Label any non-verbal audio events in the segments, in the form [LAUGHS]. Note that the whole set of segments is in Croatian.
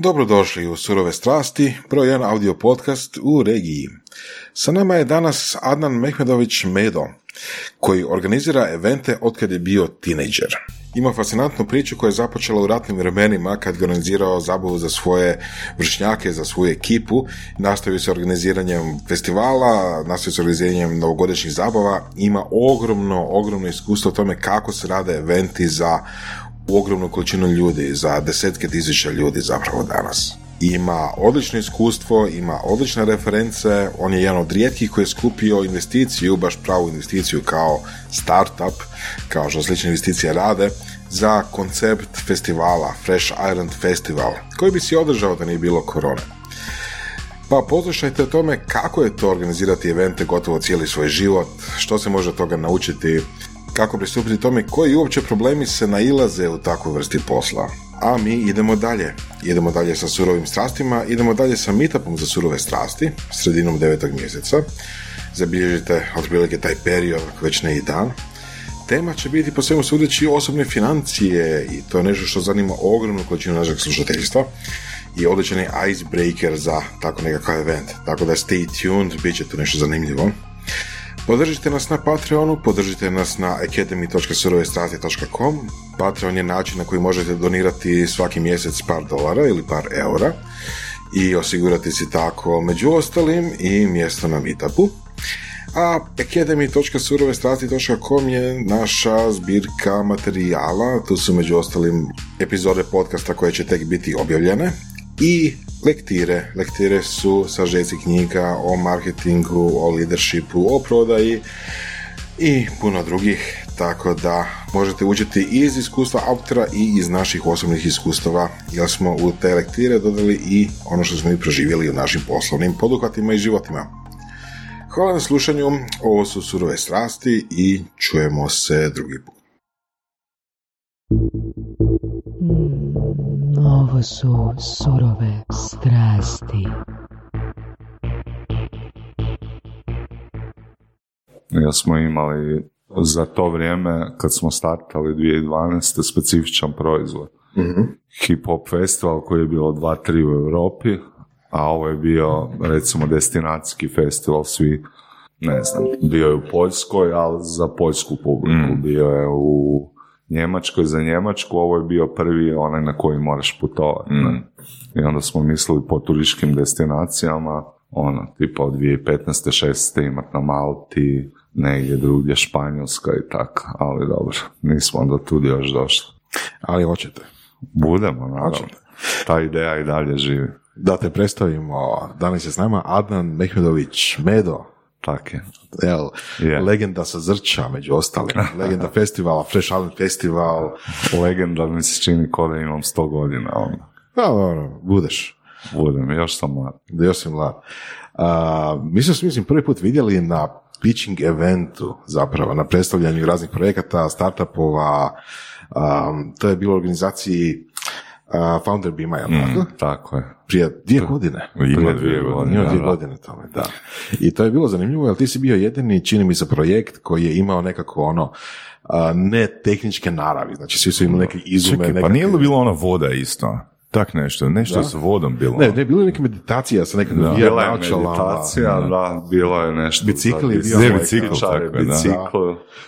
Dobrodošli u Surove strasti, broj jedan audio podcast u regiji. Sa nama je danas Adnan Mehmedović Medo, koji organizira evente otkad je bio tinejdžer. Ima fascinantnu priču koja je započela u ratnim vremenima kad je organizirao zabavu za svoje vršnjake, za svoju ekipu. Nastavio se organiziranjem festivala, nastavio se organiziranjem novogodišnjih zabava. Ima ogromno, ogromno iskustvo o tome kako se rade eventi za ogromnu količinu ljudi, za desetke tisuća ljudi zapravo danas. Ima odlično iskustvo, ima odlične reference, on je jedan od rijetkih koji je skupio investiciju, baš pravu investiciju kao startup, kao što slične investicije rade, za koncept festivala, Fresh Iron Festival, koji bi si održao da nije bilo korone. Pa poslušajte o tome kako je to organizirati evente gotovo cijeli svoj život, što se može toga naučiti, kako pristupiti tome koji uopće problemi se nailaze u takvoj vrsti posla. A mi idemo dalje. Idemo dalje sa surovim strastima, idemo dalje sa meetupom za surove strasti, sredinom devetog mjeseca. Zabilježite otprilike taj period, ako već ne i dan. Tema će biti po svemu sudeći osobne financije i to je nešto što zanima ogromnu količinu našeg slušateljstva i odličan je icebreaker za tako nekakav event. Tako da stay tuned, bit će tu nešto zanimljivo. Podržite nas na Patreonu, podržite nas na academy.surovestrasti.com. Patreon je način na koji možete donirati svaki mjesec par dolara ili par eura i osigurati si tako među ostalim i mjesto na meetupu. A academy.surovestrasti.com je naša zbirka materijala, tu su među ostalim epizode podcasta koje će tek biti objavljene i lektire. Lektire su sažeci knjiga o marketingu, o leadershipu, o prodaji i puno drugih, tako da možete učiti iz iskustva autora i iz naših osobnih iskustava, jer smo u te lektire dodali i ono što smo i proživjeli u našim poslovnim poduhvatima i životima. Hvala na slušanju, ovo su surove strasti i čujemo se drugi put. Ovo su surove strasti. Ja smo imali za to vrijeme kad smo startali 2012. specifičan proizvod. Hip hop festival koji je bilo dva, tri u Europi, a ovo je bio recimo destinacijski festival, svi ne znam, bio je u Poljskoj, ali za poljsku publiku, bio je u Njemačkoj za Njemačku, ovo je bio prvi onaj na koji moraš putovati. ne. I onda smo mislili po turističkim destinacijama, ono, tipa od 2015. 16. imat na Malti, negdje drugdje Španjolska i tako, ali dobro, nismo do tu još došli. Ali hoćete. Budemo, naravno. Hoćete. Ta ideja i dalje živi. Da te predstavimo, danas je s nama Adnan Mehmedović, Medo, Tak je. Jel, Je. legenda sa Zrča, među ostalim. legenda [LAUGHS] festivala, Fresh Island Festival. Legenda mi se čini ko da imam 100 godina, onda. Pa, dobro, budeš. Budem, još sam mlad. Da još si mlad. A, mi smo mislim, prvi put vidjeli na pitching eventu, zapravo, na predstavljanju raznih projekata, startupova. A, to je bilo u organizaciji a, Founder Bima, jel tako? Tako je. Prije dvije godine. Ima Prije dvije godine, Ima dvije da. godine tome, da. I to je bilo zanimljivo, jer ti si bio jedini, čini mi se, projekt koji je imao nekako ono, a, ne tehničke naravi, znači svi su imali neke izume, Čekaj, pa nekakve- nije li bilo ona voda isto? Tak nešto, nešto Da. s vodom bilo. Ne, ne, bilo je neke meditacija sa nekakvim Da. Bila je naočalama. meditacija, da, bilo je nešto. Bicikl za je bio Ne, bicikl, tako je, da. bicikl.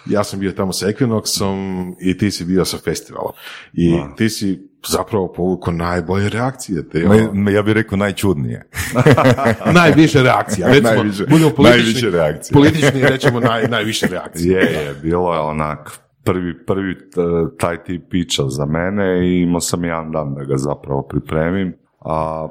Ja sam bio tamo sa Equinoxom i ti si bio sa festivalom. I ti si zapravo povukao najbolje reakcije. Te, ono, Ma- Ja bih rekao najčudnije. [LAUGHS] najviše reakcija. Recimo, Najviše- politični, najviše reakcije. politični rećemo naj, najviše reakcije. Je, je, bilo je onak prvi, prvi taj tip pića za mene i imao sam jedan dan da ga zapravo pripremim, a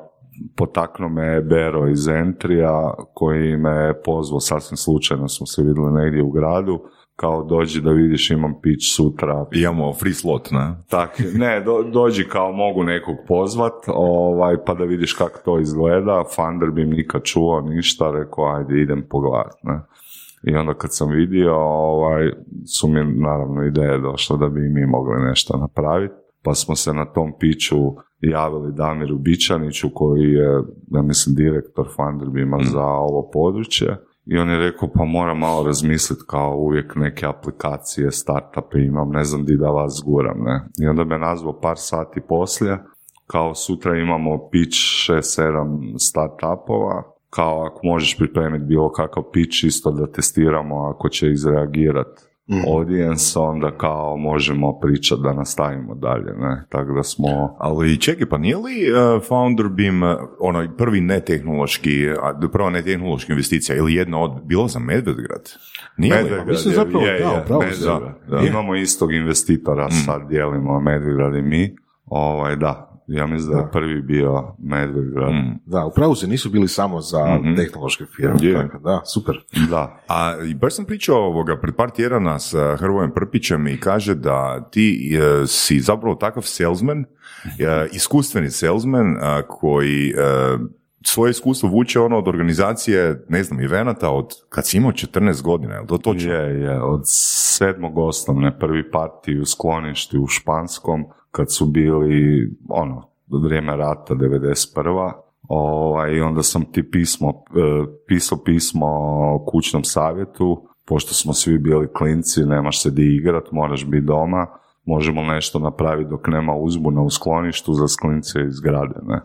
potaknuo me Bero iz Entrija koji me pozvao, sasvim slučajno smo se vidjeli negdje u gradu, kao dođi da vidiš imam pić sutra, Imamo free slot, ne? tak, ne, do, dođi kao mogu nekog pozvat, ovaj, pa da vidiš kako to izgleda, Funder bi nikad čuo ništa, rekao ajde idem pogledat, ne. I onda kad sam vidio, ovaj, su mi naravno ideje došle da bi i mi mogli nešto napraviti, pa smo se na tom piću javili Damiru Bičaniću koji je, ja mislim, direktor Funderbima za ovo područje i on je rekao pa moram malo razmisliti kao uvijek neke aplikacije, startupe imam, ne znam di da vas guram, ne. I onda me nazvao par sati poslije kao sutra imamo pitch 6-7 startupova, kao ako možeš pripremiti bilo kakav pitch isto da testiramo ako će izreagirati Mhm. audience, onda kao možemo pričati da nastavimo dalje, ne? Tako da smo... Ali čekaj, pa nije li uh, Founder Beam uh, onaj prvi netehnološki, a, prva netehnološka investicija ili jedna od, bilo za Medvedgrad? Nije li? Medvedgrad mislim zapravo, je, je, upravo si, Medvedgrad, da, da. Imamo istog investitora, sad dijelimo Medvedgrad i mi. Ovaj, da, ja mislim da je prvi bio Medvedgrad. Mm. Da, upravo se nisu bili samo za Mhm. tehnološke firme. Tako da, super. Da, A i baš sam pričao ovoga pred par tjedana sa Hrvojem Prpićem i kaže da ti e, si zapravo takav salesman, e, iskustveni salesman a, koji e, svoje iskustvo vuče ono od organizacije, ne znam, evenata od kad si imao 14 godina, je li to točno? je, je, od sedmog osnovne prvi partiji u skloništi u Španskom, kad su bili, ono, vrijeme rata, 91. Ovaj, onda sam ti pismo, e, pisao pismo kućnom savjetu, pošto smo svi bili klinci, nemaš se di igrat, moraš biti doma, možemo nešto napraviti dok nema uzbuna u skloništu za klince iz grade, ne?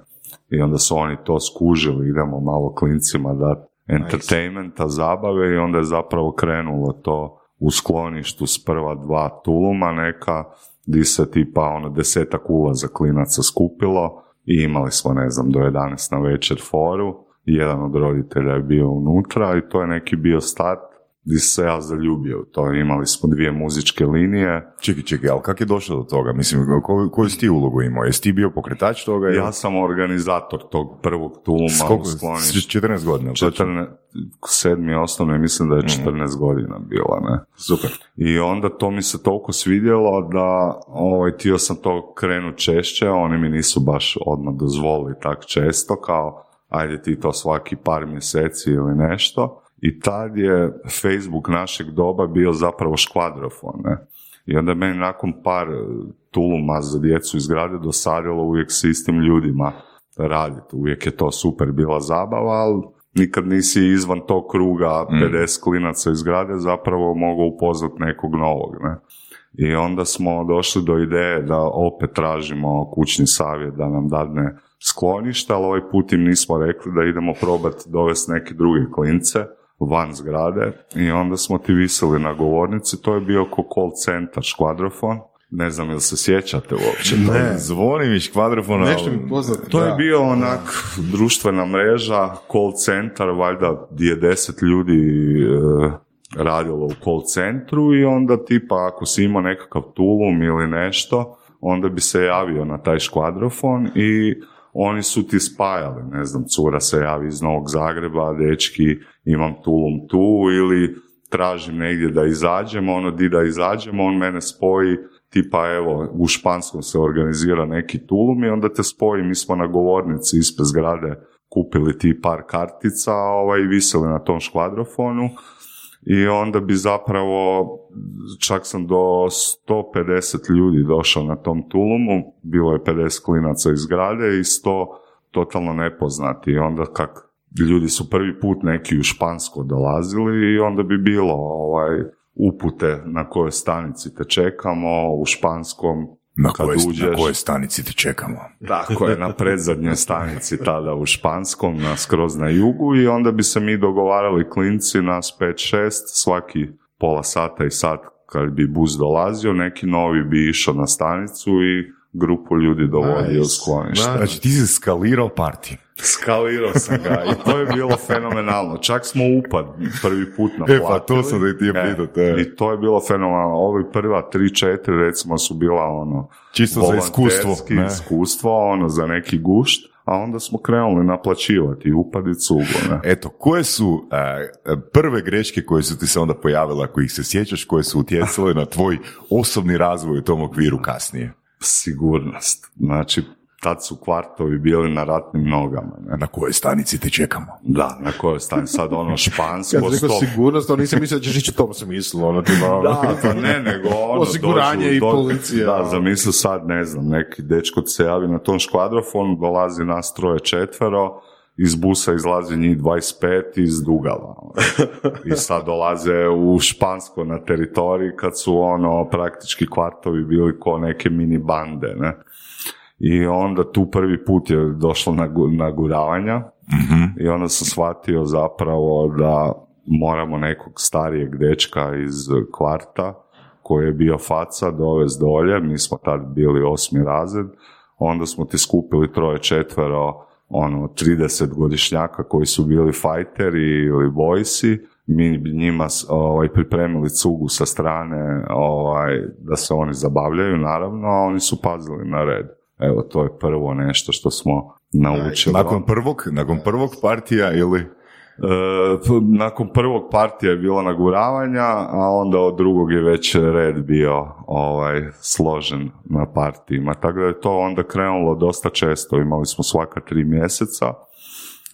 I onda su oni to skužili, idemo malo klincima dati entertainmenta, zabave i onda je zapravo krenulo to u skloništu s prva dva tuluma neka, di se tipa ono desetak ulaza klinaca skupilo i imali smo, ne znam, do 11 na večer foru, jedan od roditelja je bio unutra i to je neki bio start di se ja zaljubio to. Imali smo dvije muzičke linije, Čekaj, čekaj, ali kako je došlo do toga? Mislim, ko, koju si ti ulogu imao? Jesi ti bio pokretač toga? ili- ja sam organizator tog prvog tuluma S u koliko? skloništu. S 14 godina? točno? 14, sedmi osnovne, mislim da je 14 godina bila, ne. Super. I onda to mi se toliko svidjelo da ovaj, htio sam to krenut češće, oni mi nisu baš odmah dozvolili tak često, kao ajde ti to svaki par mjeseci ili nešto. I tad je Facebook našeg doba bio zapravo škvadrofon, ne. I onda je meni nakon par e, tuluma za djecu iz grade dosadilo uvijek s istim ljudima raditi. Uvijek je to super bila zabava, ali nikad nisi izvan tog kruga 50 klinaca iz grade zapravo mogao upoznat nekog novog. Ne? I onda smo došli do ideje da opet tražimo kućni savjet da nam dadne sklonište, ali ovaj put im nismo rekli da idemo probati dovesti neke druge klince van zgrade i onda smo ti visili na govornici, to je bio ko call centar, škvadrofon, ne znam jel se sjećate uopće. Ne. Zvoni mi škvadrofona. Nešto mi poznato. To je bio onak društvena mreža, call centar, valjda gdje je deset ljudi e, radilo u call centru i onda tipa ako si imao nekakav tulum ili nešto, onda bi se javio na taj škvadrofon i oni su ti spajali, ne znam, cura se javi iz Novog Zagreba, dečki, imam tulum tu ili tražim negdje da izađemo, ono di da izađemo, on mene spoji, tipa evo, u Španskom se organizira neki tulum i onda te spoji, mi smo na govornici ispred zgrade kupili ti par kartica ovaj, viseli na tom škvadrofonu i onda bi zapravo, čak sam do 150 ljudi došao na tom tulumu, bilo je 50 klinaca iz grade i 100 totalno nepoznati. I onda kak ljudi su prvi put neki u Špansko dolazili i onda bi bilo ovaj, upute na kojoj stanici te čekamo, u Španskom Na kad koje, uđeš, na koje stanici te čekamo? tako je, na predzadnjoj stanici tada u Španskom, na skroz na jugu i onda bi se mi dogovarali klinci, nas 5-6, svaki pola sata i sat kad bi bus dolazio, neki novi bi išao na stanicu i grupu ljudi dovodio u Nice. sklonište. Nice. Znači ti si skalirao parti. Skalirao sam ga i to je bilo fenomenalno. Čak smo upad prvi put E, naplatili. pa to sam da i ti pitat, e. I to je bilo fenomenalno. Ovi prva tri, četiri recimo su bila ono Čisto za iskustvo, ne? iskustvo, ono za neki gušt, a onda smo krenuli naplaćivati i upadi cugo, ne. Eto, koje su e, prve greške koje su ti se onda pojavile, ako ih se sjećaš, koje su utjecale na tvoj osobni razvoj u tom okviru kasnije? Sigurnost. Znači, tad su kvartovi bili na ratnim nogama, ne. Na kojoj stanici te čekamo? Da, na kojoj stani sad ono [LAUGHS] špansko, Kad rekao sigurnost, to nisam mislio da ćeš ići u tom smislu, ono, ono. Da, pa ne, nego ono, Osiguranje dođu- i policija. Da, zamisli sad, ne znam, neki dečko se javi na tom škvadrofonu, dolazi nas troje četvero, iz busa izlazi njih 25 iz Dugava. ono. [LAUGHS] I sad dolaze u Špansko na teritoriji kad su ono praktički kvartovi bili ko neke mini bande, ne. I onda tu prvi put je došlo na naguravanja. I onda sam shvatio zapravo da moramo nekog starijeg dečka iz kvarta koji je bio faca dovest dolje, mi smo tad bili osmi razred, onda smo ti skupili troje četvero ono 30 godišnjaka koji su bili fajteri ili bojsi, mi bi njima ovaj, pripremili cugu sa strane ovaj, da se oni zabavljaju naravno, a oni su pazili na red. Evo, to je prvo nešto što smo naučili. Nakon prvog, nakon prvog partija ili... E, nakon prvog partija je bilo naguravanja, a onda od drugog je već red bio ovaj, složen na partijima. Tako da je to onda krenulo dosta često. Imali smo svaka tri mjeseca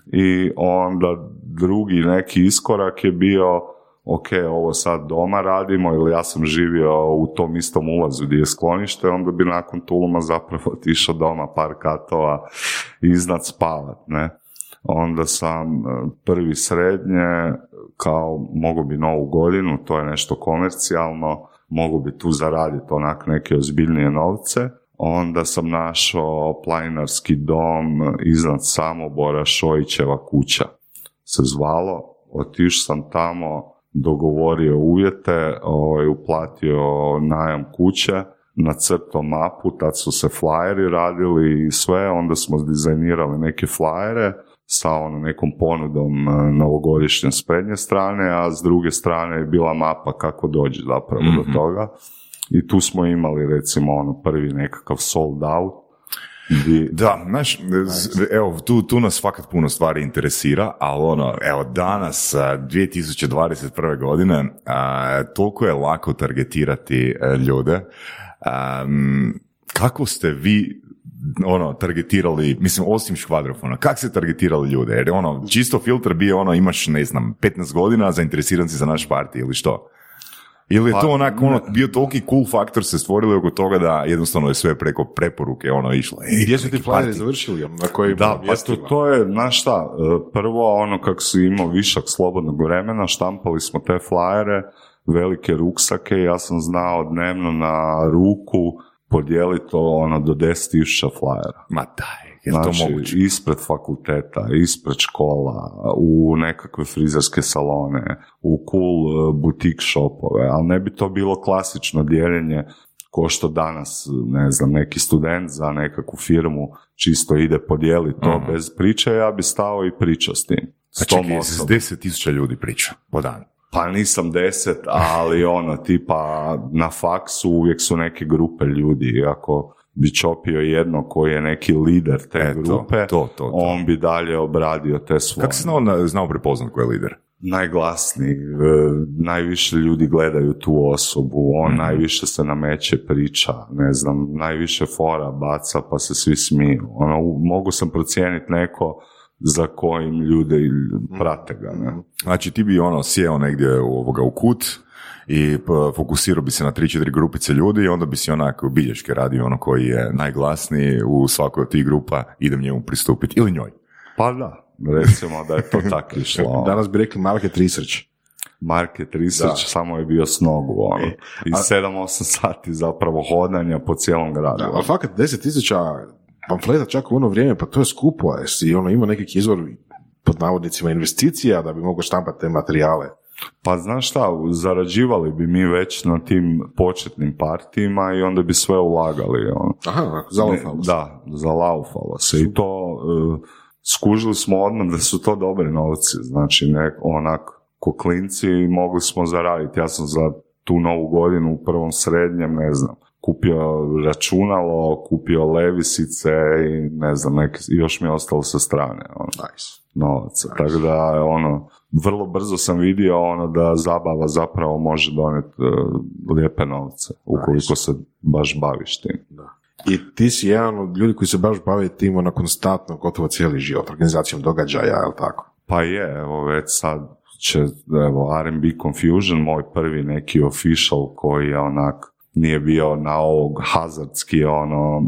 i onda drugi neki iskorak je bio ok, ovo sad doma radimo ili ja sam živio u tom istom ulazu gdje je sklonište, onda bi nakon Tuluma zapravo [LAUGHS] otišao doma par katova iznad spavat, ne. Onda sam e, prvi srednje, kao mogu bi novu godinu, to je nešto komercijalno, mogu bi tu zaraditi onak neke ozbiljnije novce. Onda sam našao planinarski dom iznad Samobora, Šojićeva kuća se zvalo. Otišao sam tamo, dogovorio uvjete, ovaj, uplatio najam kuće, nacrtao mapu, tad su se flyeri radili i sve, onda smo dizajnirali neke flyere sa ono nekom ponudom e, novogodišnje s prednje strane, a s druge strane je bila mapa kako doći zapravo do Mhm. toga. I tu smo imali recimo ono prvi nekakav sold out. Di, Da, znaš, evo, tu, tu nas fakat puno stvari interesira, ali ono, evo, danas, a, 2021. godine, a, toliko je lako targetirati e, ljude. Am, kako ste vi ono, targetirali, mislim, osim škvadrofona, kak se targetirali ljude? Jer ono, čisto filter bio ono, imaš, ne znam, 15 godina, zainteresiran si za naš partij ili što? Ili je to Pa, onak, ono, bio toliki cool faktor se stvorili oko toga da jednostavno je sve preko preporuke ono išlo. Ej, Gdje su ti party. završili? Na kojim Da, pa to, to je, znaš šta, e, prvo ono kako si imao višak slobodnog vremena, štampali smo te flajere, velike ruksake, ja sam znao dnevno na ruku podijeliti to ono do 10.000 flajera. Ma daj, je li to Znači, moguće? ispred fakulteta, ispred škola, u nekakve frizerske salone, u cool e, butik shopove, ali ne bi to bilo klasično dijeljenje ko što danas, ne znam, neki student za nekakvu firmu čisto ide podijeliti to Mhm. bez priče, ja bi stao i pričao s tim. S A tom čekaj, s osobom. 10.000 ljudi priča po danu. Pa nisam deset, ali ono, tipa na faksu uvijek su neke grupe ljudi, ako bi čopio jedno koji je neki lider te E, grupe, to, to, to. on bi dalje obradio te svoje. Kako si znao, znao prepoznat ko je lider? Najglasniji, e, najviše ljudi gledaju tu osobu, on Mhm. najviše se nameće priča, ne znam, najviše fora baca pa se svi smiju. Ono, mogu sam procijeniti neko za kojim ljudi prate ga, ne? Znači ti bi ono sjeo negdje u, ovoga, u kut i p- fokusirao bi se na 3-4 grupice ljudi i onda bi si onako bilješke radio ono koji je najglasniji u svakoj od tih grupa, idem njemu pristupiti ili njoj. Pa da, recimo da je to tako [LAUGHS] išlo. Danas bi rekli market research. Market research Da. samo je bio s nogu, ono. E, I a- 7-8 sati zapravo hodanja po cijelom gradu. Da, ali fakat 10.000 pamfleta čak u ono vrijeme, pa to je skupo, jesi ono ima neki izvor pod navodnicima investicija da bi mogao štampati te materijale. Pa znaš šta, zarađivali bi mi već na tim početnim partijima i onda bi sve ulagali. Ono. Aha, zalaufalo se. Da, zalaufalo se i to e, skužili smo odmah da su to dobri novci, znači ne, onak ko klinci mogli smo zaraditi. Ja sam za tu novu godinu u prvom srednjem, ne znam, kupio računalo, kupio levisice i ne znam, neke, i još mi je ostalo sa strane. Ono Nice. Novaca. Tako da, ono, vrlo brzo sam vidio ono da zabava zapravo može donijeti e, lijepe novce, ukoliko se baš baviš tim. I ti si jedan od ljudi koji se baš bave tim ono konstantno, gotovo cijeli život, organizacijom događaja, jel tako? Pa je, evo već sad će, evo, R&B Confusion, moj prvi neki official koji je onak, nije bio na ovog hazardski, ono,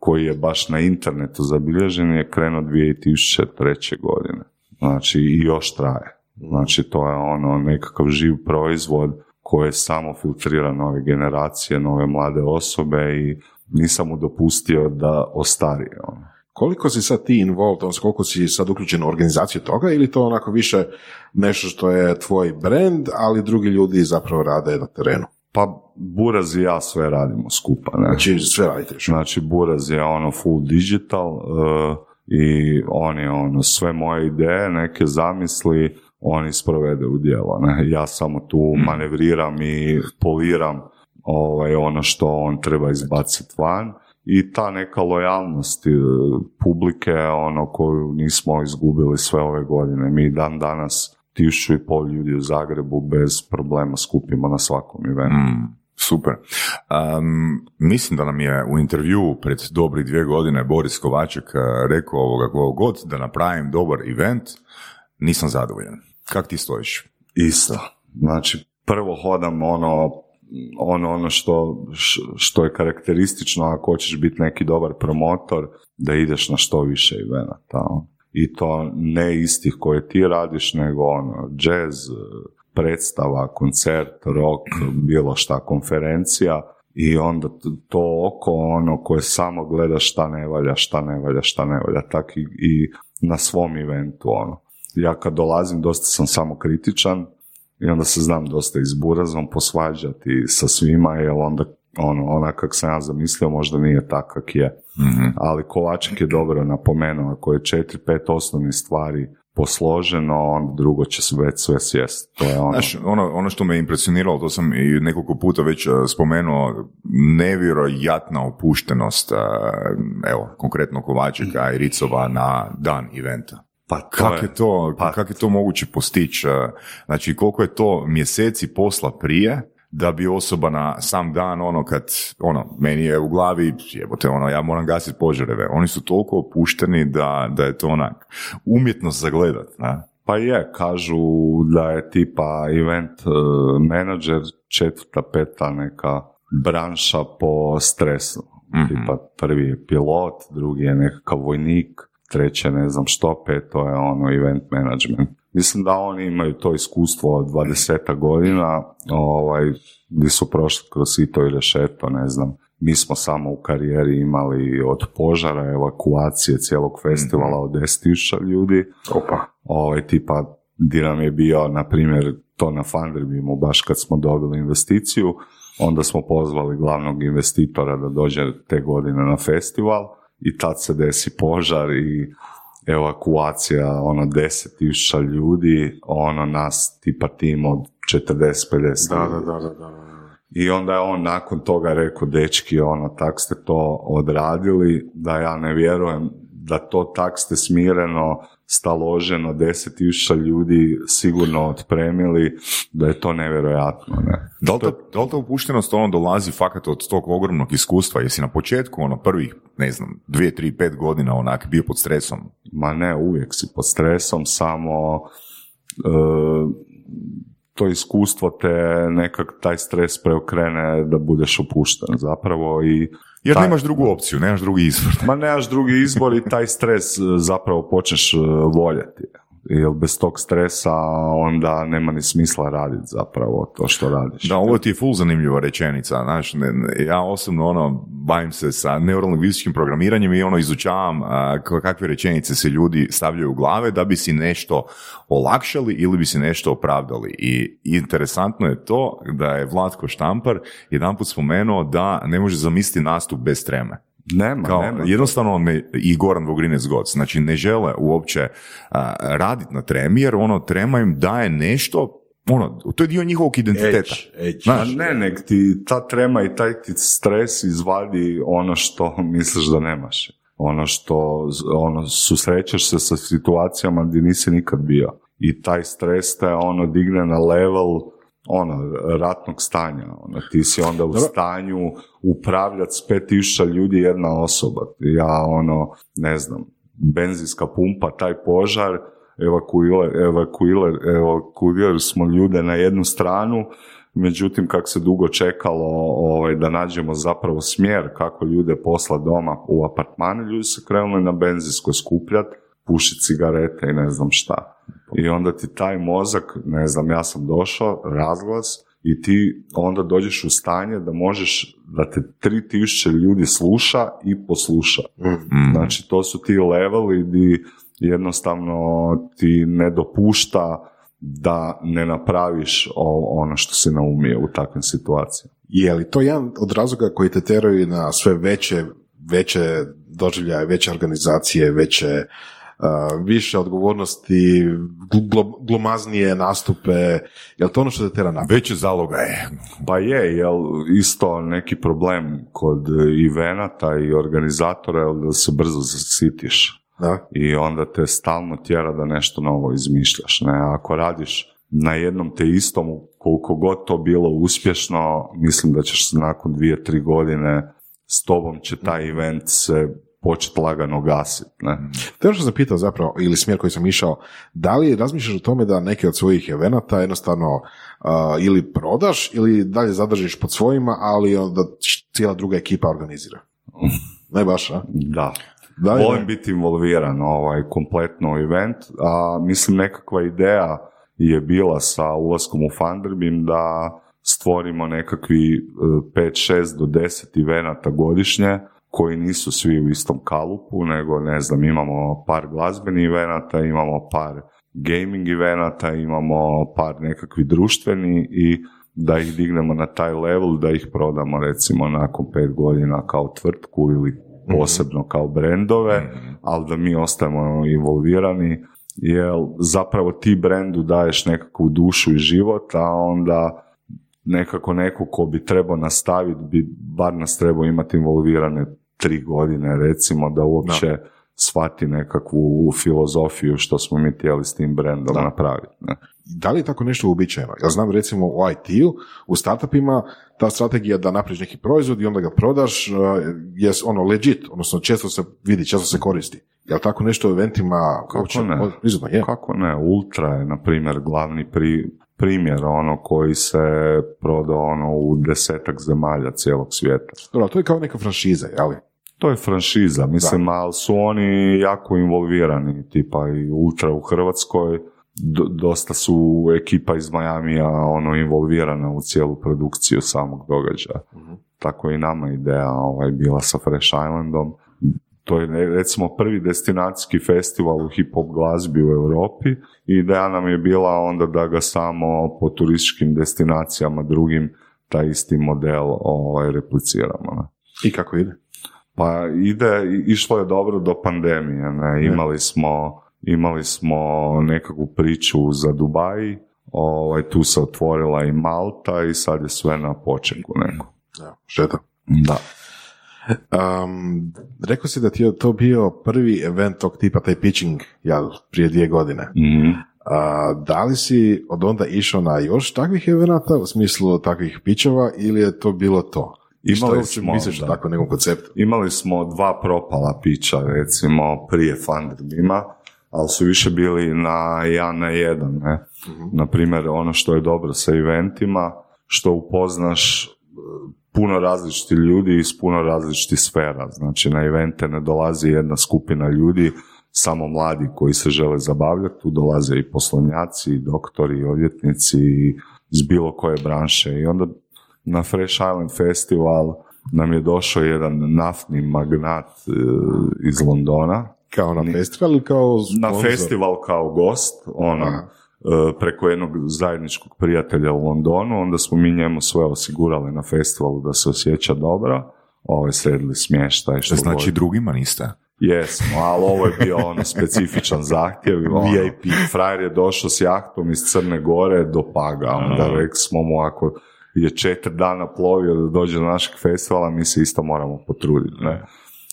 koji je baš na internetu zabilježen, je krenuo 2003. godine. Znači, i još traje. Znači, to je ono nekakav živ proizvod koji samo filtrira nove generacije, nove mlade osobe i nisam mu dopustio da ostari. Ono. Koliko si sad ti involved, odnosno koliko si sad uključen u organizaciju toga ili to onako više nešto što je tvoj brand, ali drugi ljudi zapravo rade na terenu? Pa Buraz i ja sve radimo skupa. Ne? Znači sve radite još. Znači Buraz je ono full digital uh, i on je ono sve moje ideje, neke zamisli, on isprovede u djelo. Ne? Ja samo tu manevriram i poliram ovaj, ono što on treba izbaciti van i ta neka lojalnost e, publike ono koju nismo izgubili sve ove godine. Mi dan danas tisuću i pol ljudi u Zagrebu bez problema skupimo na svakom eventu. Mm, super. Um, mislim da nam je u intervju pred dobri dvije godine Boris Kovaček uh, rekao ovoga god da napravim dobar event, nisam zadovoljan. Kak ti stojiš? Isto. Znači, prvo hodam ono ono, ono što, što je karakteristično ako hoćeš biti neki dobar promotor, da ideš na što više evenata. I to ne istih koje ti radiš, nego ono, jazz, predstava, koncert, rock, bilo šta, konferencija i onda to oko ono koje samo gleda šta ne valja, šta ne valja, šta ne valja, tak i, i na svom eventu ono. Ja kad dolazim dosta sam samo kritičan, i onda se znam dosta izburazom posvađati sa svima, jer onda ono, ona kak sam ja zamislio možda nije tak kak je. mm Ali Kovaček je dobro napomenuo, ako je četiri, pet osnovnih stvari posloženo, onda drugo će se već sve sjest. To je ono. Znaš, ono, ono što me impresioniralo, to sam i nekoliko puta već uh, spomenuo, nevjerojatna opuštenost, uh, evo, konkretno Kovačeka i Ricova na dan eventa. Pa kako je to, pa, kak je to moguće postići? Znači, koliko je to mjeseci posla prije da bi osoba na sam dan, ono, kad, ono, meni je u glavi, jebote, ono, ja moram gasiti požareve. Oni su toliko opušteni da, da je to onak umjetnost za gledat, ne? Pa je, kažu da je tipa event uh, manager četvrta, peta neka branša po stresu. mm Tipa prvi je pilot, drugi je nekakav vojnik, treće ne znam što, peto je ono event management. Mislim da oni imaju to iskustvo od 20 godina, ovaj, gdje su prošli kroz sito i rešeto, ne znam. Mi smo samo u karijeri imali od požara, evakuacije cijelog festivala od 10.000 ljudi. Opa. Ovaj, tipa, gdje nam je bio, na primjer, to na Funderbeamu, baš kad smo dobili investiciju, onda smo pozvali glavnog investitora da dođe te godine na festival i tad se desi požar i evakuacija, ono, deset tisuća ljudi, ono, nas tipa tim od 40-50 da, da, da, da, da. I onda je on nakon toga rekao, dečki, ono, tak ste to odradili, da ja ne vjerujem da to tak ste smireno, staloženo, deset tisuća ljudi sigurno otpremili, da je to nevjerojatno. Ne? Da li, to, da li opuštenost ono dolazi fakat od tog ogromnog iskustva? Jesi na početku, ono, prvih, ne znam, dvije, tri, pet godina onak bio pod stresom? Ma ne, uvijek si pod stresom, samo e, to iskustvo te nekak taj stres preokrene da budeš opušten zapravo i jer nemaš drugu opciju, nemaš drugi izbor. Ma nemaš drugi izbor i taj stres e, zapravo počneš e, voljeti. Jer bez tog stresa onda nema ni smisla raditi zapravo to što radiš. Da, ovo ti je full zanimljiva rečenica. Znaš, ja osobno ono, bavim se sa neurolingvističkim programiranjem i ono izučavam kakve rečenice se ljudi stavljaju u glave da bi si nešto olakšali ili bi si nešto opravdali. I interesantno je to da je Vlatko Štampar jedanput spomenuo da ne može zamisliti nastup bez treme. Nema, Kao, nema. Jednostavno ne, i Goran Vogrinec Goc, znači ne žele uopće raditi na tremi jer ono trema im daje nešto ono, to je dio njihovog identiteta. Znaš, ne, nek ti ta trema i taj ti stres izvadi ono što [LAUGHS] misliš da nemaš. Ono što, ono, susrećeš se sa situacijama gdje nisi nikad bio. I taj stres te ono digne na level ono, ratnog stanja. Ono, ti si onda u stanju upravljati s pet tisuća ljudi jedna osoba. Ja, ono, ne znam, benzinska pumpa, taj požar, evakuirali, evakuirali smo ljude na jednu stranu, međutim kako se dugo čekalo ovaj, da nađemo zapravo smjer kako ljude posla doma u apartmane, ljudi su krenuli na benzinsko skupljati, pušiti cigarete i ne znam šta. I onda ti taj mozak, ne znam, ja sam došao, razglas, i ti onda dođeš u stanje da možeš, da te 3000 ljudi sluša i posluša. Mm. Znači, to su ti leveli di jednostavno ti ne dopušta da ne napraviš ono što si naumio u takvim situacijama. Je li to jedan od razloga koji te teraju na sve veće, veće doživljaje, veće organizacije, veće uh, više odgovornosti, gl- glomaznije nastupe, je li to ono što te tera na? Veće zaloga je. Pa je, jel isto neki problem kod evenata i organizatora je da se brzo zasitiš Da? i onda te stalno tjera da nešto novo izmišljaš. Ne? Ako radiš na jednom te istom, koliko god to bilo uspješno, mislim da ćeš nakon dvije, tri godine s tobom će taj event se početi lagano gasiti. Ne? To je ono što sam pitao zapravo, ili smjer koji sam išao, da li razmišljaš o tome da neke od svojih evenata jednostavno uh, ili prodaš ili dalje zadržiš pod svojima, ali onda cijela druga ekipa organizira? [LAUGHS] Ne baš, a? Da. Da. Volim biti involviran ovaj, kompletno u event, a mislim nekakva ideja je bila sa ulaskom u Funderbeam da stvorimo nekakvi 5, 6 do 10 evenata godišnje koji nisu svi u istom kalupu, nego ne znam, imamo par glazbenih evenata, imamo par gaming evenata, imamo par nekakvi društveni i da ih dignemo na taj level, da ih prodamo recimo nakon pet godina kao tvrtku ili posebno kao brendove, ali da mi ostajemo involvirani, jer zapravo ti brendu daješ nekakvu dušu i život, a onda nekako neko ko bi trebao nastaviti, bi bar nas trebao imati involvirane tri godine recimo da uopće shvati nekakvu filozofiju što smo mi htjeli s tim brendom napraviti. Ne? Da li je tako nešto uobičajeno? Ja znam recimo u IT-u, u startupima, ta strategija da napraviš neki proizvod i onda ga prodaš uh, je ono legit, odnosno često se vidi, često se koristi. Je li tako nešto u eventima? uopće ne? Izvodno, je. Kako ne? Ultra je, na primjer, glavni pri, primjer ono koji se prodao ono u desetak zemalja cijelog svijeta. Dobro, to je kao neka franšiza, jeli? To je franšiza, mislim, ali su oni jako involvirani, tipa i Ultra u Hrvatskoj, do- dosta su ekipa iz Majamija ono involvirana u cijelu produkciju samog događaja. Tako je i nama ideja ovaj, bila sa Fresh Islandom. To je recimo prvi destinacijski festival u hip-hop glazbi u Europi i ideja nam je bila onda da ga samo po turističkim destinacijama drugim taj isti model ovaj, repliciramo. Ne? I kako ide? Pa ide, išlo je dobro do pandemije, ne, imali smo, imali smo nekakvu priču za Dubai, ovaj, tu se otvorila i Malta i sad je sve na počeku neko. Ja, šteta. Da. Um, rekao si da ti je to bio prvi event tog tipa, taj pitching, jel, prije dvije godine. Mhm. A, da li si od onda išao na još takvih evenata, u smislu takvih pičeva, ili je to bilo to? I što Imali uopće smo, misliš o da. takvom nekom konceptu? Imali smo dva propala pića, recimo, prije Funderbima, ali su više bili na jedan na jedan, ne. Na primjer, ono što je dobro sa eventima, što upoznaš puno različitih ljudi iz puno različitih sfera. Znači, na evente ne dolazi jedna skupina ljudi, samo mladi koji se žele zabavljati, tu dolaze i poslovnjaci, i doktori, i odvjetnici, i iz bilo koje branše. I onda na Fresh Island Festival nam je došao jedan naftni magnat e, iz Londona, Kao na festival ili kao na sponsor? festival kao gost, ono, Aha. E, preko jednog zajedničkog prijatelja u Londonu, onda smo mi njemu sve osigurali na festivalu da se osjeća dobro, ovaj, sredili smještaj, što Znači god. drugima niste? Jesmo, ali ovo je bio ono specifičan zahtjev. Ono, VIP. Frajer je došao s jahtom iz Crne Gore do Paga. Onda rekli smo mu ako je četiri dana plovio da dođe do našeg festivala, mi se isto moramo potruditi. Ne?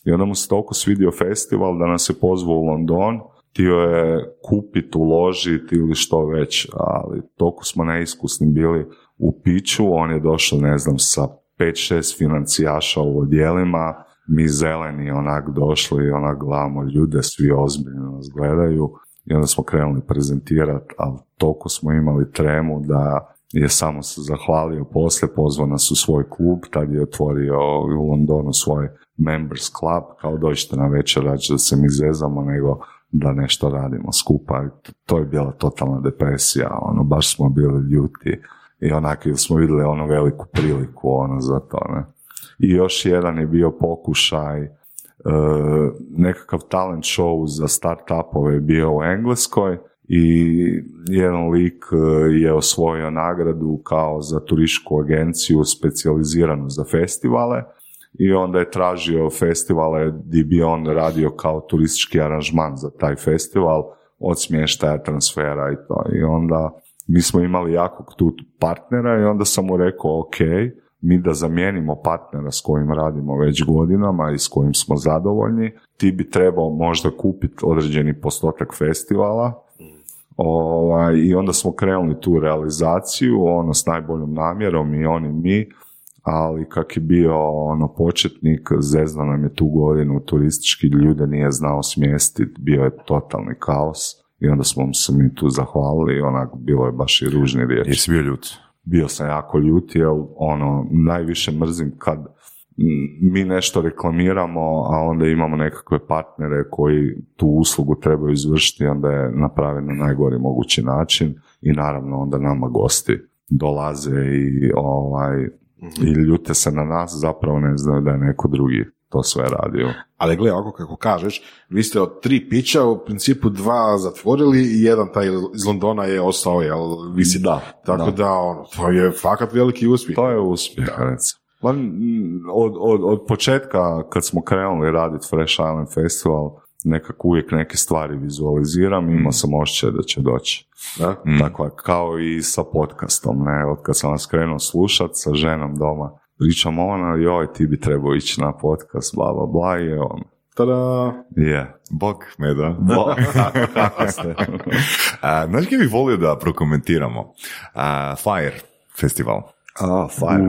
I onda mu se toliko svidio festival da nas je pozvao u London, htio je kupiti, uložiti ili što već, ali toliko smo neiskusni bili u piću, on je došao, ne znam, sa 5-6 financijaša u odjelima, mi zeleni onak došli i onak gledamo ljude, svi ozbiljno nas gledaju i onda smo krenuli prezentirati, ali toliko smo imali tremu da je samo se zahvalio poslije, pozvao nas u svoj klub, tad je otvorio u Londonu svoj members club, kao dođite na večer da se mi zezamo, nego da nešto radimo skupa. To je bila totalna depresija, ono, baš smo bili ljuti i onak smo vidjeli ono veliku priliku ono za to, ne. I još jedan je bio pokušaj e, nekakav talent show za start-upove je bio u Engleskoj i jedan lik e, je osvojio nagradu kao za turističku agenciju specijaliziranu za festivale i onda je tražio festivale gdje bi on radio kao turistički aranžman za taj festival od smještaja, transfera i to. I onda mi smo imali jakog tu partnera i onda sam mu rekao ok, mi da zamijenimo partnera s kojim radimo već godinama i s kojim smo zadovoljni, ti bi trebao možda kupiti određeni postotak festivala ovaj, i onda smo krenuli tu realizaciju, ono s najboljom namjerom i oni mi, ali kak je bio ono početnik, zezna nam je tu godinu turistički ljude nije znao smjestiti, bio je totalni kaos i onda smo se mi tu zahvalili i onak bilo je baš i ružni riječi. Jesi bio ljut? Bio sam jako ljut jer ono, najviše mrzim kad mi nešto reklamiramo, a onda imamo nekakve partnere koji tu uslugu trebaju izvršiti, onda je napravljen na najgori mogući način i naravno onda nama gosti dolaze i ovaj i ljute se na nas, zapravo ne znaju da je neko drugi to sve radio. Ali gle, ako kako kažeš, vi ste od tri pića u principu dva zatvorili i jedan taj iz Londona je ostao, jel, visi Da, Tako da, da. ono, to je fakat veliki uspjeh. To je uspjeh, recimo. Od, od, od početka kad smo krenuli raditi Fresh Island Festival, nekako uvijek neke stvari vizualiziram, imao sam osjećaj da će doći. Da? Tako kao i sa podcastom, ne, od kad sam vas krenuo slušat sa ženom doma, pričam ona, joj, ti bi trebao ići na podcast, bla, bla, bla, i on, Tada, je, Bog me da. Bo- kako [LAUGHS] ste? A, znaš kaj bih volio da prokomentiramo? A, Fire festival. Ah, Fire.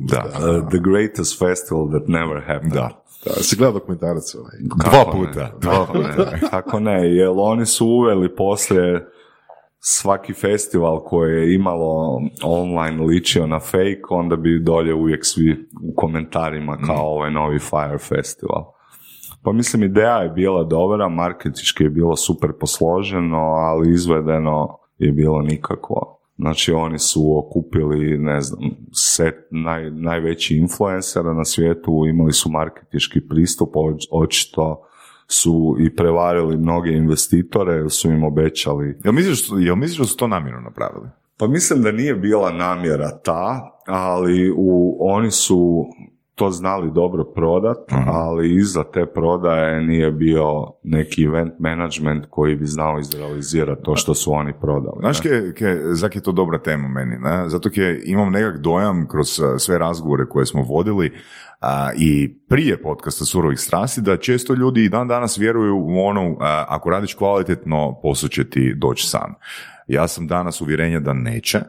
Da. Uh, the greatest festival that never happened. Da. Da, si gledao dokumentarac ovaj. Dva puta. Ne? Dva [LAUGHS] ne? Kako ne? Jer oni su uveli poslije svaki festival koji je imalo online ličio na fake, onda bi dolje uvijek svi u komentarima kao ovaj novi Fire Festival. Pa mislim, ideja je bila dobra, marketički je bilo super posloženo, ali izvedeno je bilo nikakvo. Znači oni su okupili, ne znam, set naj, najveći influencera na svijetu, imali su marketički pristup, oč- očito su i prevarili mnoge investitore, jer su im obećali Jel misliš, jel misliš da su to namjerno napravili? pa mislim da nije bila namjera ta, ali u, oni su to znali dobro prodat, ali iza te prodaje nije bio neki event management koji bi znao izrealizirati to što su oni prodali. Znaš, ke, ke, zak je to dobra tema meni, ne? zato ke imam nekak dojam kroz sve razgovore koje smo vodili a, i prije podcasta Surovih strasti, da često ljudi i dan danas vjeruju u onu, a, ako radiš kvalitetno, posao će ti doći sam. Ja sam danas uvjerenja da neće,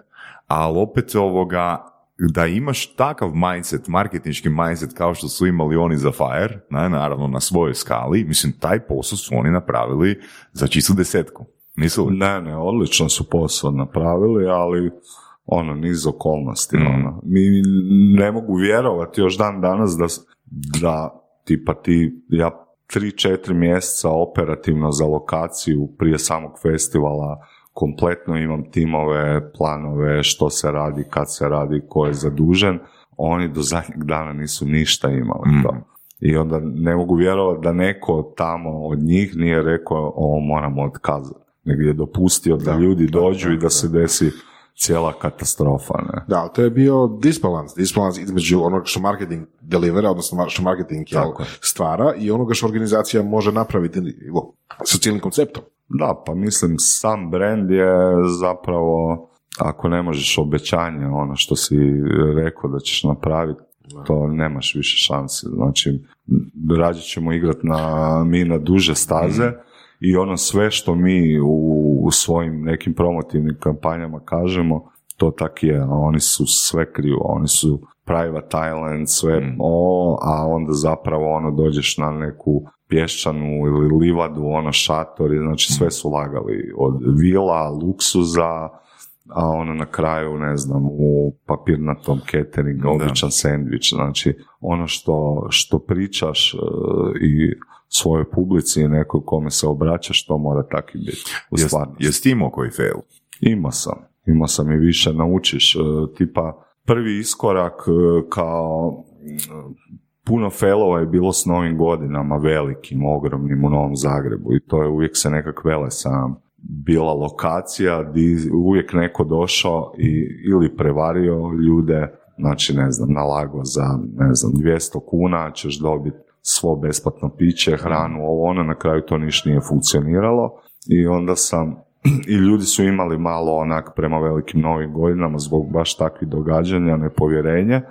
ali opet ovoga, da imaš takav mindset, marketinški mindset kao što su imali oni za Fire, ne, naravno na svojoj skali, mislim, taj posao su oni napravili za čistu desetku. Nisu li? Ne, ne, odlično su posao napravili, ali ono, niz okolnosti, Mm. ono. Mi ne mogu vjerovati još dan danas da, da tipa ti, ja tri, četiri mjeseca operativno za lokaciju prije samog festivala kompletno imam timove, planove, što se radi, kad se radi, ko je zadužen, oni do zadnjeg dana nisu ništa imali Mm. to. I onda ne mogu vjerovati da neko tamo od njih nije rekao ovo moramo otkazati, nego je dopustio da, Da, ljudi da, dođu da, i da, da. se desi cijela katastrofa. Ne? Da, to je bio disbalans, disbalans između onoga što marketing delivera, odnosno što marketing jel, stvara i onoga što organizacija može napraviti sa cijelim konceptom. Da, pa mislim sam brand je zapravo ako ne možeš obećanje, ono što si rekao da ćeš napraviti, to nemaš više šanse. Znači, rađe ćemo igrati na, mi na duže staze i ono sve što mi u, u svojim nekim promotivnim kampanjama kažemo, to tak je, a oni su sve krivo, oni su private island, sve o, a onda zapravo ono dođeš na neku pješčanu ili livadu, ono šatori, znači sve su lagali od vila, luksuza, a ono na kraju, ne znam, u papirnatom cateringu, običan sendvič, znači ono što, što pričaš e, i svojoj publici i nekoj kome se obraćaš, to mora tako i biti. U Jes, stvarnosti. jes ti imao koji fail? Imao sam. imao sam i više, naučiš, e, tipa prvi iskorak e, kao puno felova je bilo s novim godinama, velikim, ogromnim u Novom Zagrebu i to je uvijek se nekak vele sam. Bila lokacija gdje uvijek neko došao i ili prevario ljude, znači ne znam, nalago za ne znam, 200 kuna ćeš dobiti svo besplatno piće, hranu, ovo ono, na kraju to niš nije funkcioniralo i onda sam [CLEARS THROAT] i ljudi su imali malo onak prema velikim novim godinama zbog baš takvih događanja, nepovjerenje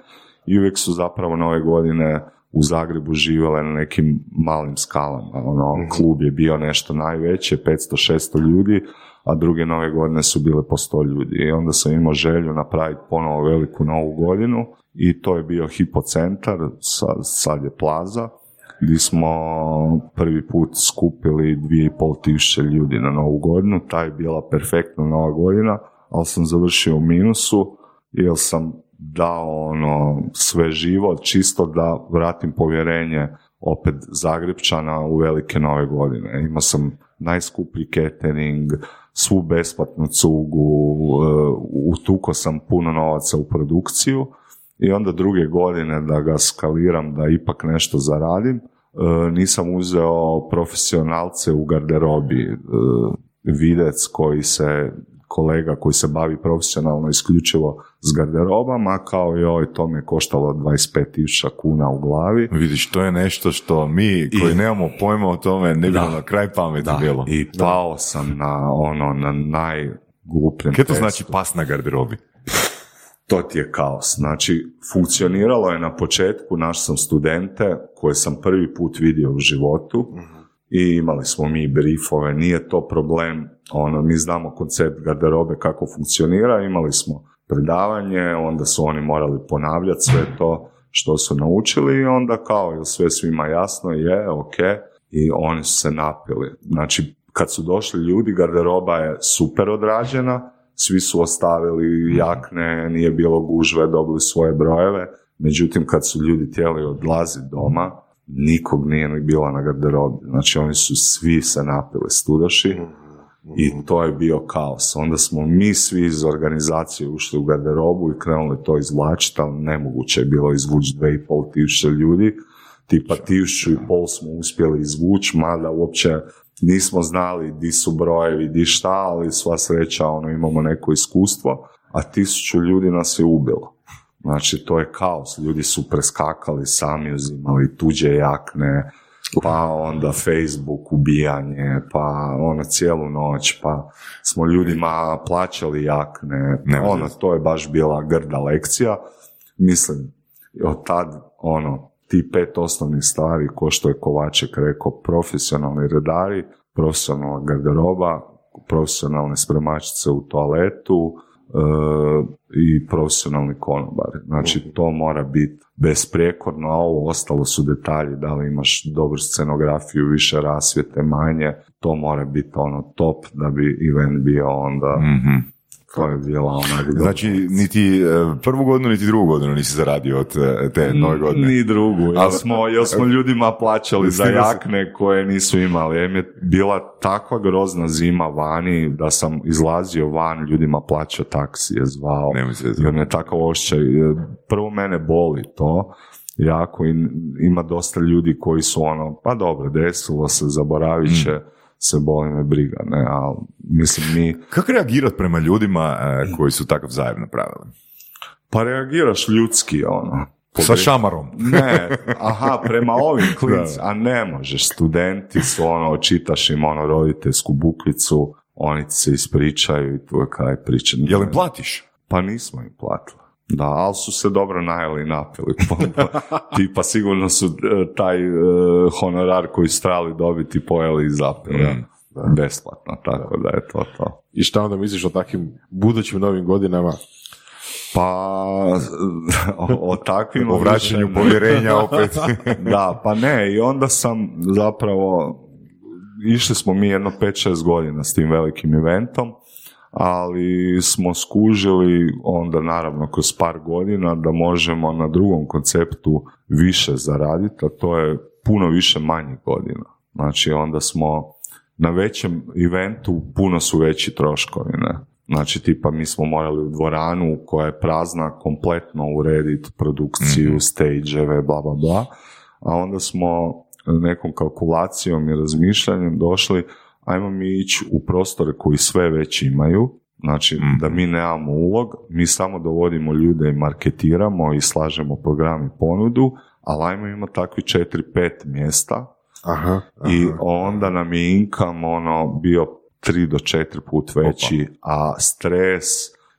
i uvijek su zapravo nove godine u Zagrebu živjele na nekim malim skalama. Ono, mhm. klub je bio nešto najveće, 500-600 ljudi, a druge nove godine su bile po 100 ljudi. I onda sam imao želju napraviti ponovo veliku novu godinu i to je bio hipocentar, sad je plaza, gdje smo prvi put skupili 2500 tisuće ljudi na novu godinu. Ta je bila perfektna nova godina, ali sam završio u minusu jer sam dao ono sve živo, čisto da vratim povjerenje opet Zagrebčana u velike nove godine. Imao sam najskuplji catering, svu besplatnu cugu, e, utuko sam puno novaca u produkciju i onda druge godine da ga skaliram, da ipak nešto zaradim, e, nisam uzeo profesionalce u garderobi, e, videc koji se kolega koji se bavi profesionalno isključivo s garderobama, kao joj, to mi je koštalo 25.000 kuna u glavi. Vidiš, to je nešto što mi koji nemamo pojma o tome ne bi na kraj pameti bilo. I pao sam na ono, na najglupljem Kaj to znači pas na garderobi? [LAUGHS] to ti je kaos. Znači, funkcioniralo je na početku, naš sam studente koje sam prvi put vidio u životu, mhm i imali smo mi briefove, nije to problem, ono, mi znamo koncept garderobe kako funkcionira, imali smo predavanje, onda su oni morali ponavljati sve to što su naučili i onda kao je sve svima jasno je, ok, i oni su se napili. Znači, kad su došli ljudi, garderoba je super odrađena, svi su ostavili jakne, nije bilo gužve, dobili svoje brojeve, međutim kad su ljudi htjeli odlaziti doma, nikog nije ni bila na garderobi. Znači oni su svi se napili studaši i to je bio kaos. Onda smo mi svi iz organizacije ušli u garderobu i krenuli to izvlačiti, ali nemoguće je bilo izvući dve i pol tisuće ljudi. Tipa tisuću i pol smo uspjeli izvući, mada uopće nismo znali di su brojevi, di šta, ali sva sreća ono, imamo neko iskustvo, a tisuću ljudi nas je ubilo. Znači, to je kaos. Ljudi su preskakali, sami uzimali tuđe jakne, pa onda Facebook, ubijanje, pa ono cijelu noć, pa smo ljudima plaćali jakne. Ne, ono, to je baš bila grda lekcija. Mislim, od tad, ono, ti pet osnovnih stvari, ko što je Kovaček rekao, profesionalni redari, profesionalna garderoba, profesionalne spremačice u toaletu, i profesionalni konobari. Znači to mora biti besprijekorno, a ovo ostalo su detalji, da li imaš dobru scenografiju, više rasvjete, manje, to mora biti ono top da bi event bio onda mm to je bila onak... Znači, niti e, prvu godinu, niti drugu godinu nisi zaradio od e, te nove godine? Ni drugu, jer smo, jer smo ljudima plaćali za jakne koje nisu imali. Jem je bila takva grozna zima vani da sam izlazio van, ljudima plaćao taksi, je zvao. Jer me takav ošćaj. E, prvo mene boli to, jako i ima dosta ljudi koji su ono, pa dobro, desilo se, zaboravit će, mm se boli me briga, ne, ali mislim mi... Kako reagirati prema ljudima e, koji su takav zajedno napravili? Pa reagiraš ljudski, ono. Sa šamarom. [LAUGHS] ne, aha, prema ovim klinci, a ne možeš, studenti su ono, čitaš im ono roditeljsku bukvicu, oni se ispričaju i tu je kaj priča. Jel im platiš? Pa nismo im platili. Da, ali su se dobro najeli i napili. [LAUGHS] Tipa sigurno su e, taj e, honorar koji strali dobiti pojeli i zapili. Mm. Besplatno, tako da je to to. I šta onda misliš o takvim budućim novim godinama? Pa, o, o takvim... [LAUGHS] o vraćanju povjerenja [LAUGHS] opet. da, pa ne, i onda sam zapravo, išli smo mi jedno 5-6 godina s tim velikim eventom, ali smo skužili onda naravno kroz par godina da možemo na drugom konceptu više zaraditi, a to je puno više manjih godina. Znači onda smo na većem eventu puno su veći troškovi, ne? Znači, tipa, mi smo morali u dvoranu koja je prazna kompletno urediti produkciju, Mhm. stage bla, bla, bla. A onda smo nekom kalkulacijom i razmišljanjem došli, ajmo mi ići u prostore koji sve već imaju, znači Mhm. da mi nemamo ulog, mi samo dovodimo ljude i marketiramo i slažemo program i ponudu, ali ajmo imati takvi 4-5 mjesta Aha, i aha. onda nam je income ono bio tri do četiri put veći, a stres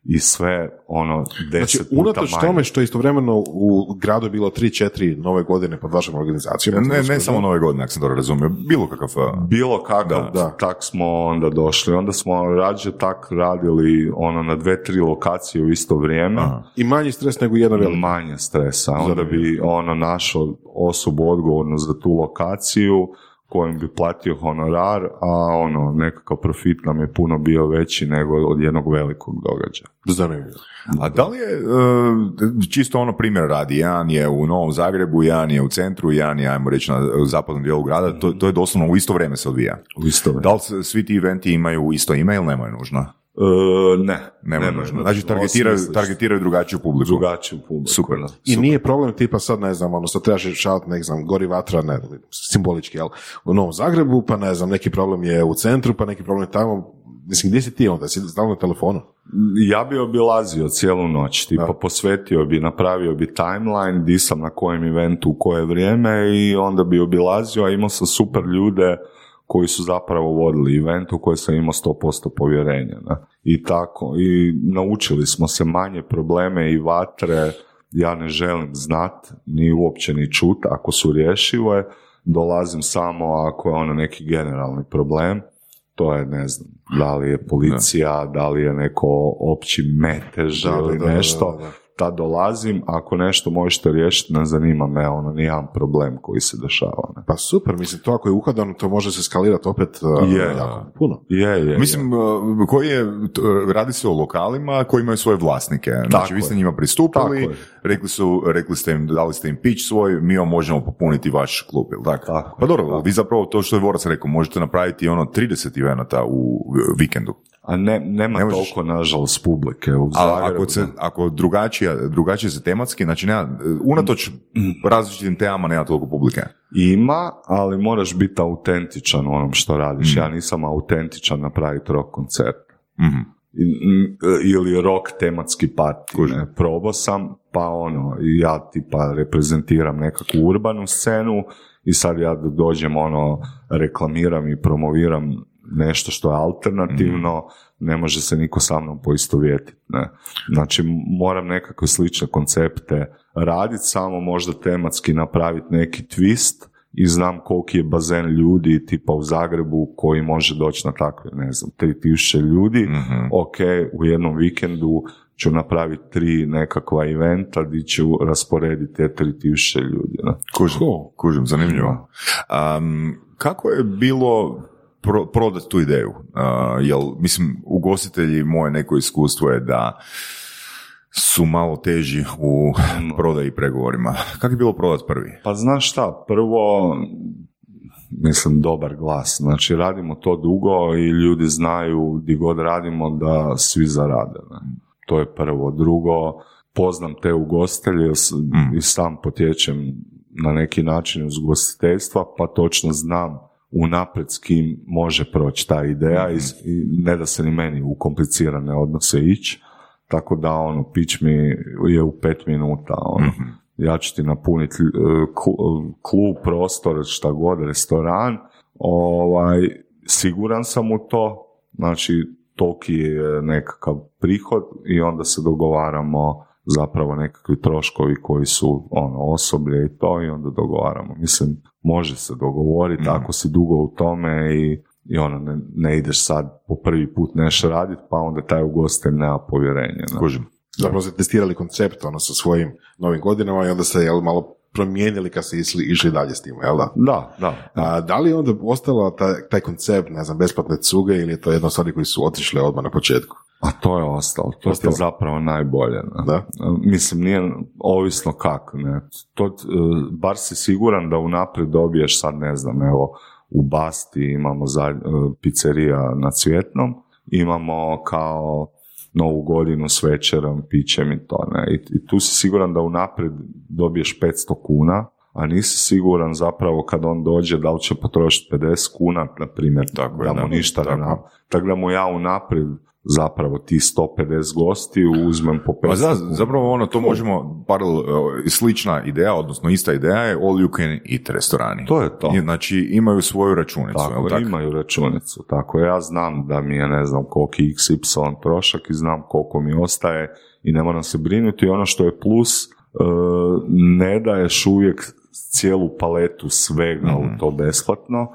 i sve ono Znači, deset puta unatoč manje. tome što je istovremeno u gradu bilo 3-4 nove godine pod vašom organizacijom. Ne, ne samo nove godine, ako sam dobro razumio, bilo kakav... uh, Bilo kakav, Da, da. tak smo onda došli. Onda smo rađe tak radili ono na dve, tri lokacije u isto vrijeme. Aha. I manji stres nego jedna velika. Manje stresa. Onda bi ono našao osobu odgovornu za tu lokaciju kojim bi platio honorar, a ono, nekakav profit nam je puno bio veći nego od jednog velikog događaja. Zanimljivo. A da li je, uh, čisto ono primjer radi, jedan je u Novom Zagrebu, jedan je u centru, jedan je, ajmo reći, na zapadnom dijelu grada, to, to je doslovno u isto vrijeme se odvija. U isto vrijeme. Da li svi ti eventi imaju isto ime ili nemaju nužno? E, ne, Nemaju ne, nužno. Znači, targetiraju, targetiraju drugačiju publiku. drugačiju publiku. Super. da. I nije problem tipa sad, ne znam, ono, sad trebaš rješavati, ne znam, gori vatra, ne, simbolički, jel, u Novom Zagrebu, pa ne znam, neki problem je u centru, pa neki problem je tamo, mislim, gdje si ti onda, si stalno na telefonu? Ja bi obilazio cijelu noć, tipa Da. posvetio bi, napravio bi timeline, di sam na kojem eventu u koje vrijeme i onda bi obilazio, a imao sam super ljude koji su zapravo vodili event u koji sam imao 100% povjerenja. Ne? I tako, i naučili smo se manje probleme i vatre, ja ne želim znat, ni uopće ni čut, ako su rješive, dolazim samo ako je ono neki generalni problem, to je ne znam, da li je policija, da, li je neko opći metež Da, ili da, nešto. Tad dolazim, ako nešto možete riješiti, ne zanima me, ono, nijedan problem koji se dešava. Ne. Pa super, mislim, to ako je uhodano, to može se skalirati opet uh, Je. jako puno. Je, je. Mislim, uh, koji je, radi se o lokalima koji imaju svoje vlasnike. Znači, vi je. ste njima pristupili, Tako. Rekli, su, rekli ste im, dali ste im pitch svoj, mi vam možemo popuniti vaš klub, jel tako? Tako Pa dobro, vi zapravo to što je Vorac rekao, možete napraviti ono 30 eventa u vikendu. A ne, nema Ne možeš- toliko, nažalost, publike u A ako, se, ako drugačija, drugačije se tematski, znači nema, unatoč različitim temama nema toliko publike. Ima, ali moraš biti autentičan u onom što radiš. Mm. Ja nisam autentičan napraviti rock koncert. Mhm. M, ili rock tematski party. Ne? Probao sam, pa ono, ja tipa reprezentiram nekakvu urbanu scenu i sad ja dođem ono, reklamiram i promoviram nešto što je alternativno, ne može se niko sa mnom poistovjetiti. Ne? Znači, moram nekakve slične koncepte raditi, samo možda tematski napraviti neki twist i znam koliki je bazen ljudi tipa u Zagrebu koji može doći na takve, ne znam, 3000 ljudi, Mhm. ok, u jednom vikendu ću napraviti tri nekakva eventa gdje ću rasporediti te 3000 ljudi. Ne? Kužim, Cool. kužim, zanimljivo. Um, kako je bilo pro, prodati tu ideju? Uh, jel, mislim, ugostitelji, moje neko iskustvo je da su malo teži u prodaji i pregovorima. Kako je bilo prodati prvi? Pa znaš šta, prvo, mislim, dobar glas. Znači, radimo to dugo i ljudi znaju di god radimo da svi zarade. Ne? To je prvo. Drugo, poznam te ugostelje s- i sam potječem na neki način iz ugostiteljstva, pa točno znam unaprijed s kim može proći ta ideja s- i ne da se ni meni u komplicirane odnose ići. Tako da, ono, pić mi je u pet minuta, ono. Ja ću ti napuniti e, klu- klub, prostor, šta god, restoran. Ovaj, siguran sam u to, znači, toliki je nekakav prihod i onda se dogovaramo zapravo nekakvi troškovi koji su ono, osoblje i to i onda dogovaramo. Mislim, može se dogovoriti ako si dugo u tome i, i ono, ne, ne ideš sad po prvi put neš raditi, pa onda taj ugostelj nema povjerenja. ne. Kužim. Zapravo ste testirali koncept, ono, sa svojim novim godinama i onda ste, jel, malo promijenili kad ste išli, išli dalje s tim, jel da? Da, da. A da li je onda ostala taj, taj koncept, ne znam, besplatne cuge ili je to jedna stvari koji su otišle odmah na početku? A to je ostalo, to Ostalo. je zapravo najbolje. Ne? Da. Mislim, nije ovisno kako. Ne? To, e, bar si siguran da unaprijed dobiješ sad, ne znam, evo, u Basti imamo za, e, pizzerija na Cvjetnom, imamo kao novu godinu s večerom, pićem i to. Ne? I, I tu si siguran da unaprijed dobiješ 500 kuna, a nisi siguran zapravo kad on dođe da li će potrošiti 50 kuna, na primjer, Tako da mu ništa ne Tako. na- Tako da mu ja unaprijed zapravo ti 150 gosti uzmem po 500 Pa za, zapravo ono, to možemo, paralel, e, slična ideja, odnosno ista ideja je all you can eat restorani. To je to. Znači imaju svoju računicu, Tako, tako? imaju računicu. Tako, ja znam da mi je, ne znam, koliki XY trošak i znam koliko mi ostaje i ne moram se brinuti. I ono što je plus, e, ne daješ uvijek cijelu paletu svega Mhm. u to besplatno,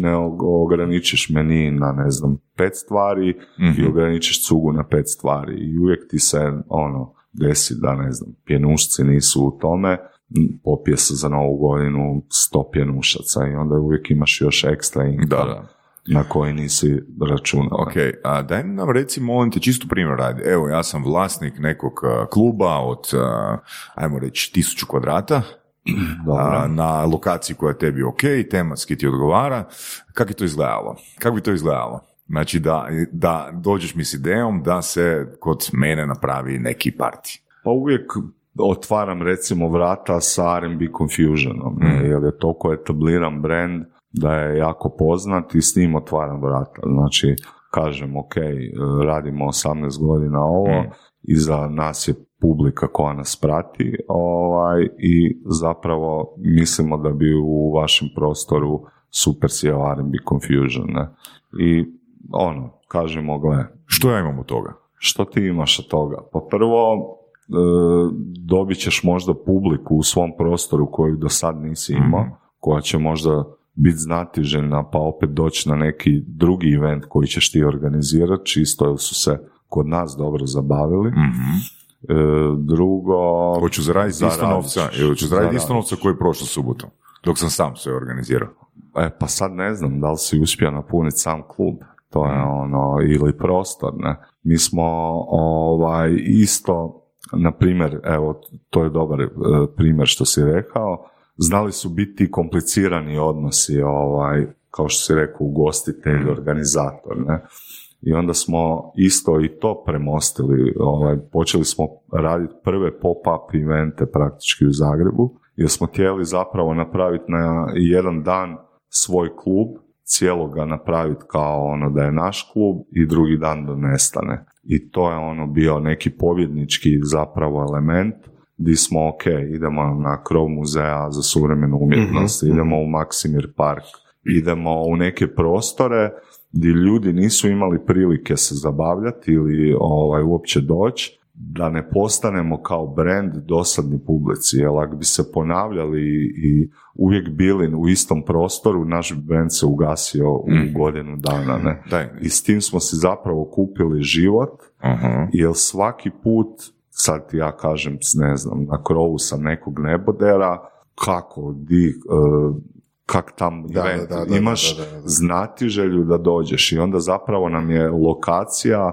ne ograničiš meni na, ne znam, pet stvari i Mhm. ograničiš cugu na pet stvari i uvijek ti se, ono, desi da, ne znam, pjenušci nisu u tome, popije se za novu godinu sto pjenušaca i onda uvijek imaš još ekstra income Da, da. na koji nisi računao. Ok, a daj nam reci, molim te, čisto primjer radi. Evo, ja sam vlasnik nekog a, kluba od, a, ajmo reći, tisuću kvadrata. [CLEARS THROAT] a, na lokaciji koja je tebi ok, tematski ti odgovara. Kako je to izgledalo? Kako bi to izgledalo? Znači da, da dođeš mi s idejom da se kod mene napravi neki parti. Pa uvijek otvaram recimo vrata sa R&B Confusionom, Mm. jer je toliko etabliran brand da je jako poznat i s njim otvaram vrata. Znači, kažem, ok, radimo 18 godina ovo, Mm. Iza nas je publika koja nas prati ovaj, i zapravo mislimo da bi u vašem prostoru super sjeo R&B Confusion. Ne? I ono, kažemo, gle, Što ja imam od toga? što ti imaš od toga? Pa prvo, e, dobit ćeš možda publiku u svom prostoru koju do sad nisi imao, Mhm. koja će možda biti znatiželjna pa opet doći na neki drugi event koji ćeš ti organizirati, čisto jer su se kod nas dobro zabavili. Mhm. E, drugo... Hoću zaraditi isto Zaradit novca, ćeš. ili ću zaraditi isto novca koji je prošlu subotu, dok sam sam sve organizirao. E, pa sad ne znam da li si uspio napuniti sam klub. To je ono, ili prostor, ne. Mi smo ovaj, isto, na primjer, evo, to je dobar e, primjer što si rekao, znali su biti komplicirani odnosi, ovaj, kao što si rekao, ugostitelj, organizator, ne. I onda smo isto i to premostili, ovaj, počeli smo raditi prve pop-up evente praktički u Zagrebu, jer smo htjeli zapravo napraviti na jedan dan svoj klub, cijelo ga napraviti kao ono da je naš klub i drugi dan da nestane. I to je ono bio neki pobjednički zapravo element di smo ok, idemo na krov muzeja za suvremenu umjetnost, idemo u Maksimir park, idemo u neke prostore gdje ljudi nisu imali prilike se zabavljati ili ovaj, uopće doći, da ne postanemo kao brand dosadni publici, jer ako bi se ponavljali i, uvijek bili u istom prostoru, naš brand se ugasio u godinu dana. Ne? Daj. I s tim smo si zapravo kupili život, Aha. jer svaki put, sad ti ja kažem, ne znam, na krovu sam nekog nebodera, kako, di, e, kak tam Da, event, da, da, da, imaš da, da, da. znati želju da dođeš i onda zapravo nam je lokacija,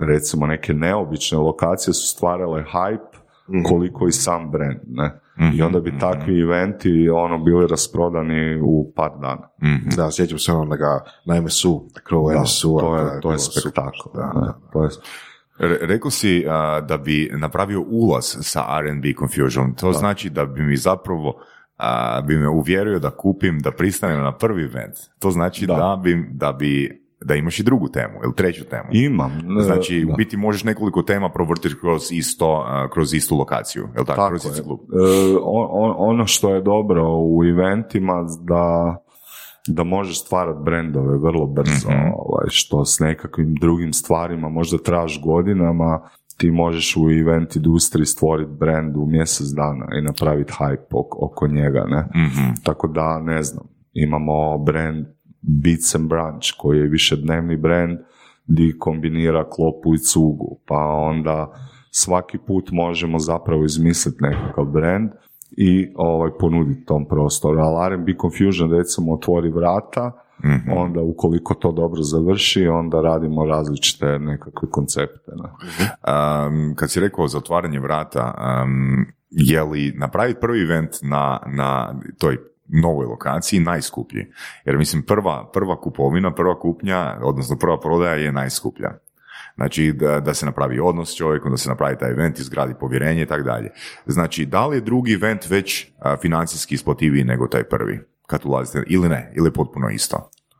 recimo neke neobične lokacije su stvarale hype Mhm. koliko i sam brand, ne? Mhm, I onda bi takvi eventi ono bili rasprodani u par dana. Mhm. Da, sjećam se onoga na MSU, Da, MSU-a. to kada je, to je super. spektakl. Da, da. To je, Re- Rekao si a, da bi napravio ulaz sa R&B Confusion. To znači da bi mi zapravo a, bi me uvjerio da kupim, da pristanem na prvi event. To znači da, Da. bi, da bi da imaš i drugu temu ili treću temu. imam. e, Znači, da. u biti možeš nekoliko tema provrtiti kroz, isto, kroz istu lokaciju, jel tako? Tako kroz je. isti klub. E, on- on- ono što je dobro u eventima da da možeš stvarati brendove vrlo brzo, Mhm. ovaj, što s nekakvim drugim stvarima možda tražiš godinama, ti možeš u event industriji stvoriti brand u mjesec dana i napraviti hype oko, oko njega, ne? Mhm. Tako da, ne znam, imamo brand Beats and Brunch koji je višednevni brand di kombinira klopu i cugu, pa onda svaki put možemo zapravo izmisliti nekakav brand i ovaj, ponuditi tom prostoru. Ali R&B Confusion recimo otvori vrata, Mhm. onda ukoliko to dobro završi, onda radimo različite nekakve koncepte. Ne? Um, kad si rekao za otvaranje vrata, um, je li napraviti prvi event na, na toj novoj lokaciji najskuplji. Jer mislim prva, prva kupovina, prva kupnja, odnosno prva prodaja je najskuplja. Znači da, da se napravi odnos s čovjekom, da se napravi taj event, izgradi povjerenje i tako dalje. Znači da li je drugi event već a, financijski isplativiji nego taj prvi kad ulazite ili ne, ili potpuno isto?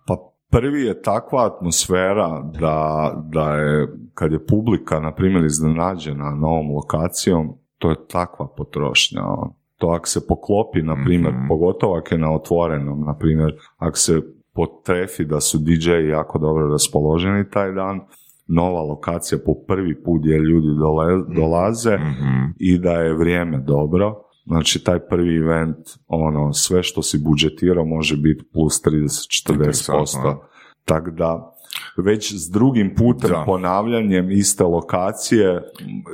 Pa prvi je takva atmosfera da, da je, kad je publika, na primjer, iznenađena novom lokacijom, to je takva potrošnja. ono. To ako se poklopi, na primjer, Mhm. pogotovo ako je na otvorenom, na primjer, ako se potrefi da su DJ jako dobro raspoloženi taj dan, nova lokacija po prvi put gdje ljudi dole- dolaze Mhm. i da je vrijeme dobro. Znači, taj prvi event, ono, sve što si budžetirao može biti plus 30-40%. Interesantno. Tako da, već s drugim putem Da. ponavljanjem iste lokacije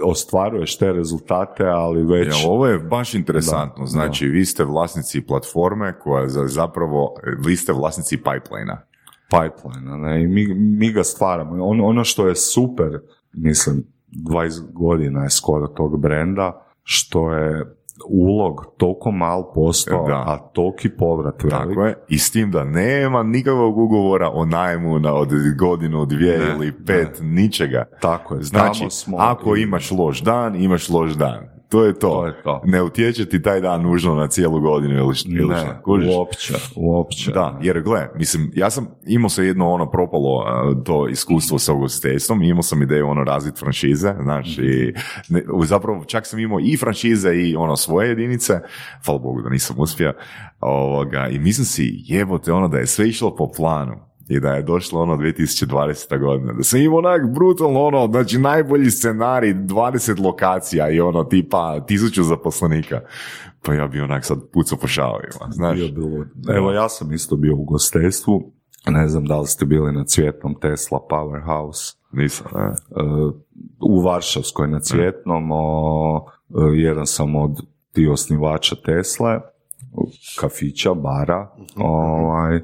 ostvaruješ te rezultate, ali već... Ja, ovo je baš interesantno. Da, znači, vi ste vlasnici platforme koja za, zapravo, vi ste vlasnici pipeline pipeline, ne, i mi, mi ga stvaramo. Ono, ono što je super, mislim, 20 godina je skoro tog brenda, što je ulog toliko mal posto, Da. a toliki povrat velik. Tako je. I s tim da nema nikakvog ugovora o najmu na od godinu, dvije Ne, ili pet, ničega. Tako je, Znači, smo ako imaš loš dan, imaš loš dan. To je to. To je to. Ne utječe ti taj dan nužno na cijelu godinu ili, što- ili Ne, šta. Kužiš? uopće, uopće. Da, jer gle, mislim, ja sam imao se jedno ono propalo to iskustvo sa ugostiteljstvom, imao sam ideju ono razvit franšize, znaš, i ne, zapravo čak sam imao i franšize i ono svoje jedinice, hvala Bogu da nisam uspio, ovoga, i mislim si, jebote ono da je sve išlo po planu, i da je došlo ono 2020. godina, da sam imao onak brutalno ono, znači najbolji scenarij, 20 lokacija i ono tipa tisuću zaposlenika, pa ja bi onak sad pucao po šavovima, znaš. Bio bi lud. Evo, ja sam isto bio u gostejstvu, ne znam da li ste bili na cvjetnom Tesla Powerhouse, Nisam, ne. e, u Varšavskoj na cvjetnom, o, e, jedan sam od ti osnivača Tesle, kafića, bara, ovaj,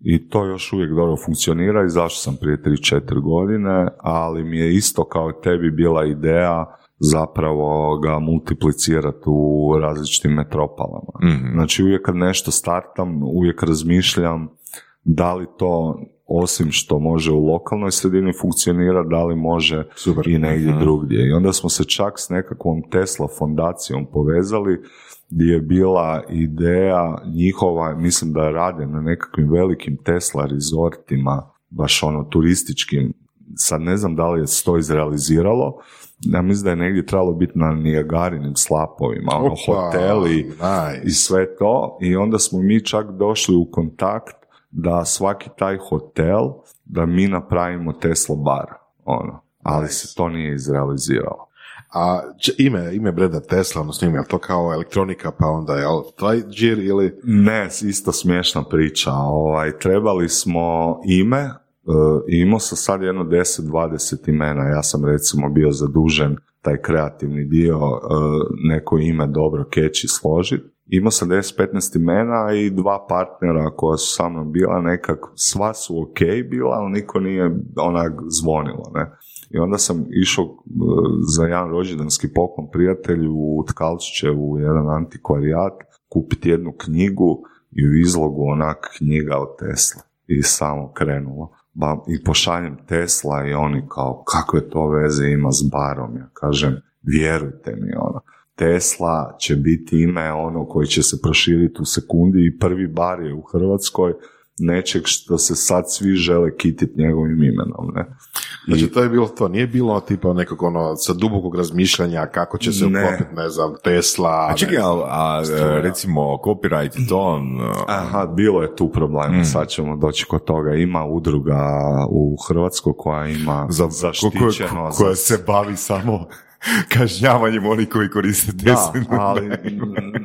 i to još uvijek dobro funkcionira, izašao sam prije 3-4 godine, ali mi je isto kao i tebi bila ideja zapravo ga multiplicirati u različitim metropolama. Mhm. Znači uvijek kad nešto startam, uvijek razmišljam da li to osim što može u lokalnoj sredini funkcionira, da li može Super. i negdje Mhm. drugdje. I onda smo se čak s nekakvom Tesla fondacijom povezali gdje je bila ideja njihova, mislim da rade na nekakvim velikim Tesla rezortima, baš ono turističkim, sad ne znam da li je se to izrealiziralo, ja mislim da je negdje trebalo biti na Nijagarinim slapovima, ono, Opa, hoteli nice. i sve to. I onda smo mi čak došli u kontakt da svaki taj hotel, da mi napravimo Tesla bar, ono, ali se to nije izrealiziralo. A ime, ime brenda Tesla, odnosno ime, je to kao elektronika, pa onda je taj džir ili... Ne, isto smiješna priča. Ovaj, trebali smo ime, i imao sam sad jedno 10-20 imena. Ja sam recimo bio zadužen taj kreativni dio, e, neko ime dobro keći složit. Imao sam 10-15 imena i dva partnera koja su sa mnom bila nekak, sva su ok bila, ali niko nije onak zvonilo, ne. I onda sam išao e, za jedan rođendanski poklon prijatelju u Tkalčiće u jedan antikvarijat kupiti jednu knjigu i u izlogu onak knjiga od Tesla. I samo krenulo. Ba, I pošaljem Tesla i oni kao, kakve to veze ima s barom? Ja kažem, vjerujte mi, ono. Tesla će biti ime ono koji će se proširiti u sekundi i prvi bar je u Hrvatskoj nečeg što se sad svi žele kititi njegovim imenom, ne? Znači, to je bilo to, nije bilo tipa nekog ono, sa dubokog razmišljanja kako će se Ne. uklopiti, ne znam, Tesla, A čekaj, ne a, a, struja. recimo copyright i to, Aha, bilo je tu problema, Mm. sad ćemo doći kod toga. Ima udruga u Hrvatskoj koja ima za, zaštićeno... koja za- se bavi samo [LAUGHS] kažnjavanjem onih koji koriste Da, Teslinu. ali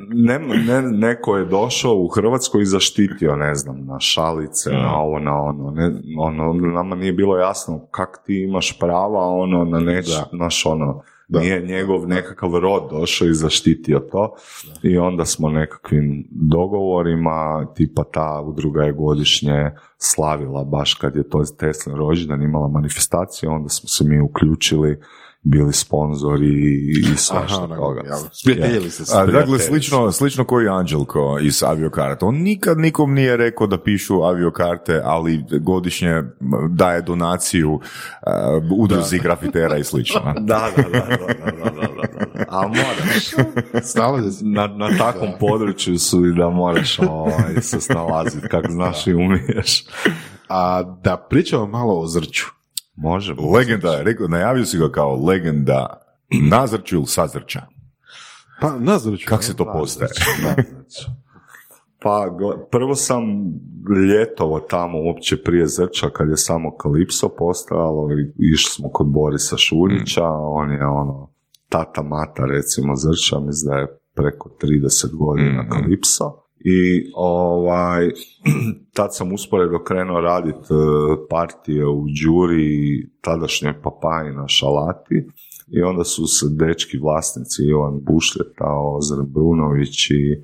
ne, ne, neko je došao u Hrvatskoj i zaštitio, ne znam, na šalice, na ovo, na ono. Ne, ono, nama nije bilo jasno kak ti imaš prava, ono, na neć, naš, ono, Da. nije njegov nekakav rod došao i zaštitio to. I onda smo nekakvim dogovorima, tipa ta udruga je godišnje slavila baš kad je to Tesla rođendan imala manifestacije, onda smo se mi uključili bili sponzori i svašta Aha, toga. ja, se. A, dakle, slično, slično koji Anđelko iz aviokarta. On nikad nikom nije rekao da pišu aviokarte, ali godišnje daje donaciju uh, udruzi [LAUGHS] grafitera i slično. Da, da, da, da, da, da, da, da. A moraš. Na, na takvom području su i da moraš ovaj, se snalaziti kako znaš i umiješ. A da pričamo malo o zrću. Može. Legenda, rekao, najavio si ga kao legenda na zrću ili sa zrća. Pa na zrću. Kako se to postaje? [LAUGHS] Pa, prvo sam ljetovo tamo uopće prije Zrča kad je samo Kalipso postojalo i išli smo kod Borisa Šuljića, on je ono tata mata recimo Zrča, mislim da je preko 30 godina Mhm. Kalipso. I ovaj, [CLEARS THROAT] tad sam usporedo krenuo raditi partije u Đuri tadašnjoj papaji na Šalati. I onda su se dečki vlasnici Ivan Bušljeta, Ozar Brunović i e,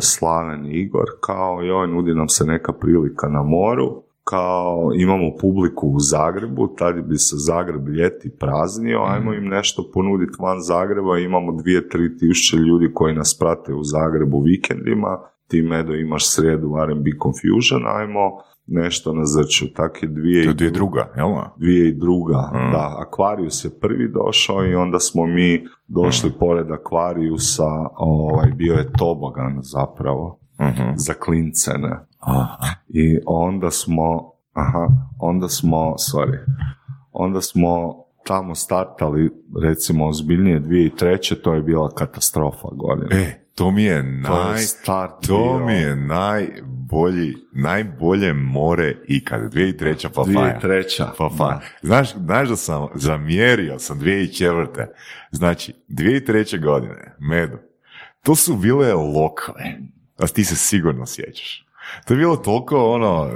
Slaven Igor, kao joj, nudi nam se neka prilika na moru, kao imamo publiku u Zagrebu, tad bi se Zagreb ljeti praznio, ajmo im nešto ponuditi van Zagreba, imamo dvije, tri tisuće ljudi koji nas prate u Zagrebu vikendima, ti Medo imaš srijedu R&B Confusion, ajmo nešto na zrču, tak je dvije To i je dvije druga, jel? dvije i druga, Mm. da, Aquarius je prvi došao i onda smo mi došli pored Aquariusa, ovaj, bio je tobogan zapravo, Mhm. za klince, ne. Aha. I onda smo, aha, onda smo, sorry, onda smo tamo startali, recimo, ozbiljnije 2003. to je bila katastrofa godina. E, to mi je to je naj... To mi je najbolji, najbolje more ikad. 2003. papaja. 2003. Papaja. Znaš, znaš da sam zamjerio sam 2004. Znači, 2003. godine, medu, to su bile lokale. A ti se sigurno sjećaš. To je bilo toliko ono,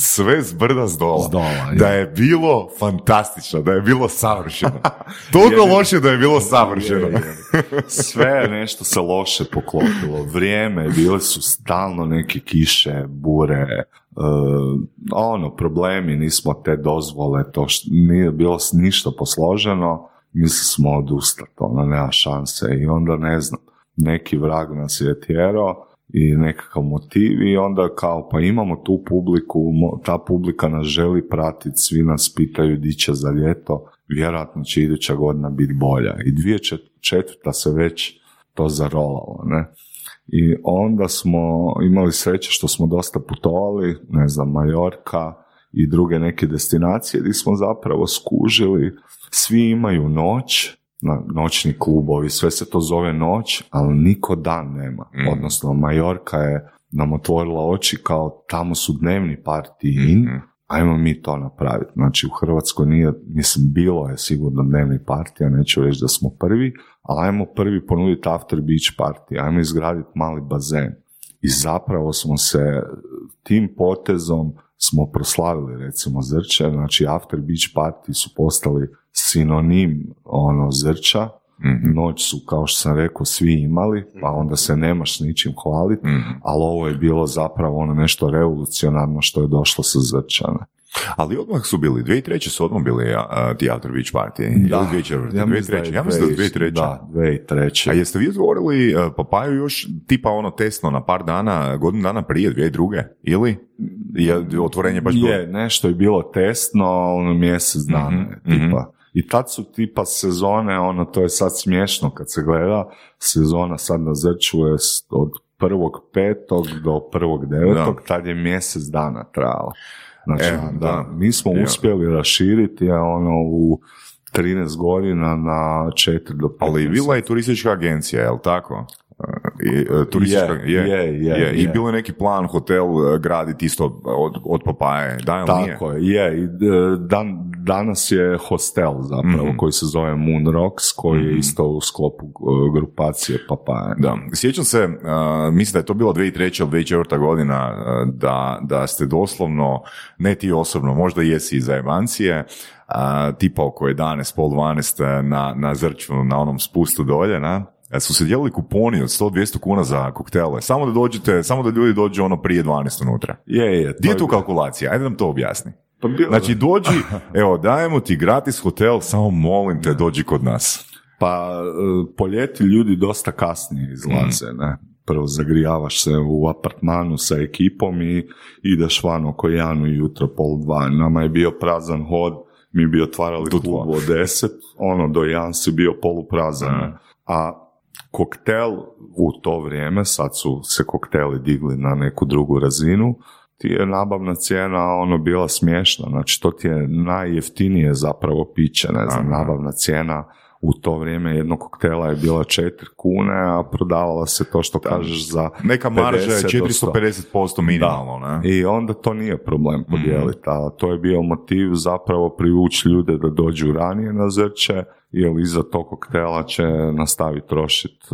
sve s brda s dola. S dola, je. da je bilo fantastično, da je bilo savršeno. [LAUGHS] Toliko Je. loše da je bilo savršeno. Je, je. Sve nešto se loše poklopilo. Vrijeme, bile su stalno neke kiše, bure, e, ono, problemi, nismo te dozvole, to što nije bilo ništa posloženo, mislili smo odustati, ono, nema šanse i onda ne znam, neki vrag nas je tjerao i nekakav motiv i onda kao pa imamo tu publiku, ta publika nas želi pratiti, svi nas pitaju di će za ljeto, vjerojatno će iduća godina biti bolja. I 2004. se već to zarolalo, ne? I onda smo imali sreće što smo dosta putovali, ne znam, Majorka i druge neke destinacije gdje smo zapravo skužili, svi imaju noć, noćni klubovi, sve se to zove noć, ali niko dan nema. Mm. Odnosno, Majorka je nam otvorila oči kao tamo su dnevni partiji in, Mhm. ajmo mi to napraviti. Znači u Hrvatskoj nije, mislim, bilo je sigurno dnevni partija, neću reći da smo prvi, ali ajmo prvi ponuditi after beach party, ajmo izgraditi mali bazen. I zapravo smo se tim potezom smo proslavili recimo Zrče, znači after beach party su postali sinonim ono Zrča, Mhm. noć su kao što sam rekao svi imali, pa onda se nemaš ničim hvaliti, Mhm. ali ovo je bilo zapravo ono nešto revolucionarno što je došlo sa Zrčana. Ali odmah su bili, 2003. su odmah bili ti After Beach Party. Ili 2004. ja mislim da 2003. je Ja mislim da je 2003. 2003. Da, 2003. A jeste vi otvorili uh, papaju još tipa ono tesno na par dana, godinu dana prije, 2002. Ili je otvorenje baš bilo? je, nešto je bilo testno, ono mjesec dana, Mhm, je, tipa. I tad su tipa sezone, ono, to je sad smiješno kad se gleda, sezona sad na Zrču je od prvog petog do prvog devetog, tad je mjesec dana trajala. Znači, E, da, da. mi smo Ja. uspjeli raširiti a ono u 13 godina na 4 do 15. Ali bila je turistička agencija, jel tako? Uh, I, uh, turistička, Je, je, je, I je. bilo je neki plan hotel uh, graditi isto od, od Papaje, da ili nije? Tako je, je. I, e, dan, danas je hostel zapravo Mhm. koji se zove Moon Rocks, koji je Mhm. isto u sklopu e, grupacije Papaja. Da, sjećam se, uh, mislim da je to bilo 2003. ili 2004. godina, uh, da, da ste doslovno, ne ti osobno, možda jesi iz Evancije, uh, tipa oko 11, pol 12 uh, na, na Zrču, na onom spustu dolje, na, su se dijelili kuponi od 100-200 kuna za koktele, samo da dođete, samo da ljudi dođu ono prije 12 unutra. Je, je. Gdje je tu kalkulacija? Ajde nam to objasni. Pa bilo- Znači dođi, [LAUGHS] evo dajemo ti gratis hotel, samo molim te dođi kod nas. Pa e, po ljeti ljudi dosta kasnije izlaze, ne? Prvo zagrijavaš se u apartmanu sa ekipom i ideš van oko jedan ujutro, pol dva. Nama je bio prazan hod, mi bi otvarali Do klub od deset, ono do jedan si bio poluprazan. ne? A koktel u to vrijeme, sad su se kokteli digli na neku drugu razinu, ti je nabavna cijena ono bila smiješna, znači to ti je najjeftinije zapravo piće, ne znam, Aha. nabavna cijena u to vrijeme jednog koktela je bila 4 kune, a prodavala se to što kažeš za Neka marža je 50 do 100. 450% minimalno, ne? I onda to nije problem Mhm. podijeliti, a to je bio motiv zapravo privući ljude da dođu ranije na zrče, jer iza tog koktela će nastaviti trošiti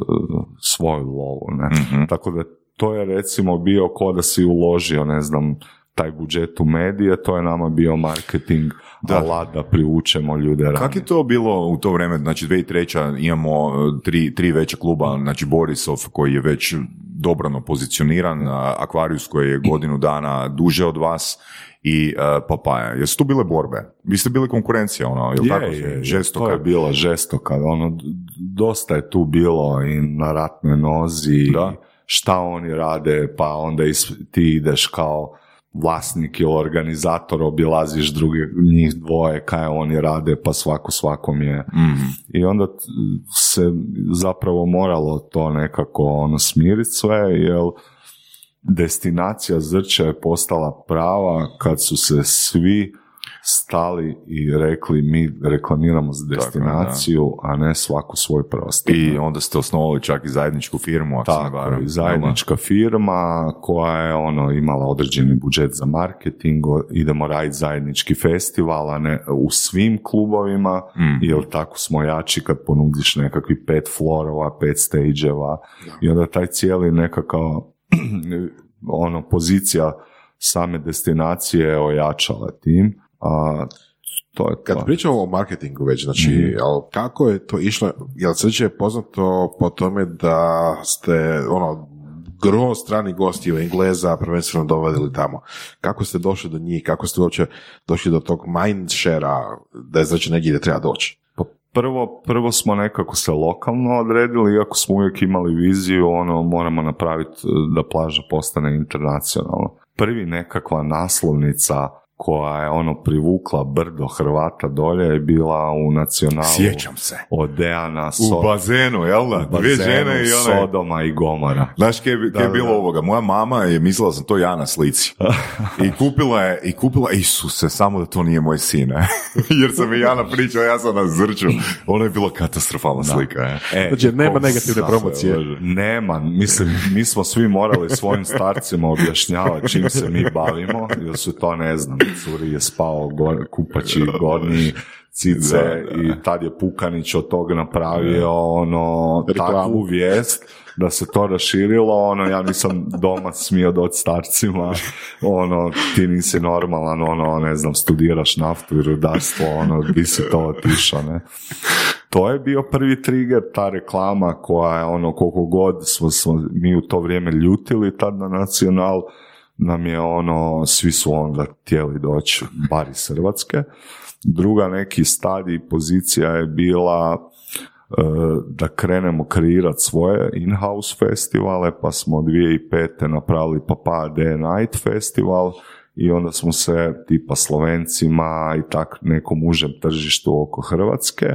svoju lovu. Ne? Mhm. Tako da to je recimo bio ko da si uložio, ne znam, taj budžet u medije, to je nama bio marketing Da. alat da privučemo ljude ranije. Kako je to bilo u to vrijeme, znači 2003. imamo e, tri, tri veća kluba, znači Borisov koji je već dobrano pozicioniran, Aquarius koji je godinu dana duže od vas i uh, Papaja. Jesu tu bile borbe? Vi ste bili konkurencija, ono, Je, tako? je, je, Žestoka. to je bilo žestoka, ono, dosta je tu bilo i na ratnoj nozi, Da. Šta oni rade, pa onda is- ti ideš kao vlasnik ili organizator, obilaziš druge, njih dvoje, kaj oni rade, pa svako svakom je. Mhm. I onda se zapravo moralo to nekako ono smiriti sve, jer destinacija Zrća je postala prava kad su se svi stali i rekli mi reklamiramo za Tako, destinaciju, a ne svaku svoj prostor. I onda ste osnovali čak i zajedničku firmu, ako Tako, i zajednička firma koja je ono imala određeni budžet za marketing, idemo raditi zajednički festival, a ne u svim klubovima, Mm. jer tako smo jači kad ponudiš nekakvih pet florova, pet stageeva. I onda taj cijeli nekakav [CLEARS THROAT] ono pozicija same destinacije je ojačala tim, a to je to. Kad pričamo o marketingu već, znači, Mhm. ali kako je to išlo, jel Srđe je poznato po tome da ste, ono, gro strani gosti u Engleza prvenstveno dovodili tamo. Kako ste došli do njih, kako ste uopće došli do tog mindshare da je znači negdje gdje treba doći? Pa prvo, prvo smo nekako se lokalno odredili, iako smo uvijek imali viziju, ono, moramo napraviti da plaža postane internacionalna. Prvi nekakva naslovnica koja je ono privukla brdo Hrvata dolje je bila u nacionalu Sjećam se. od Dejana U So- bazenu, jel da? u Dvije bazenu žene i onaj... Sodoma i Gomora. Znaš kaj je, kaj je Da, da, bilo da. ovoga? Moja mama je mislila da sam to ja na slici. [LAUGHS] I kupila je, i kupila, Isuse, samo da to nije moj sin, e. [LAUGHS] Jer sam i Jana pričao, ja sam na zrču. Ono je bilo katastrofalna slika, e. E, Znači, nema negativne promocije. Nema, mislim, mi smo svi morali svojim starcima objašnjavati čim se mi bavimo, jer su to, ne znam, curi je spao go, kupači gornji cice Da, da. i tad je Pukanić od toga napravio ono Reklamu. takvu vijest da se to raširilo, ono, ja nisam doma smio doći starcima, ono, ti nisi normalan, ono, ne znam, studiraš naftu i rudarstvo, ono, bi si to otišao, ne. To je bio prvi trigger, ta reklama koja je ono koliko god smo, smo mi u to vrijeme ljutili tad na nacional, nam je ono, svi su onda htjeli doći, bar iz Hrvatske. Druga neki stadij pozicija je bila e, da krenemo kreirati svoje in-house festivale, pa smo 2005. napravili Papa Day Night festival i onda smo se tipa Slovencima i tak nekom užem tržištu oko Hrvatske.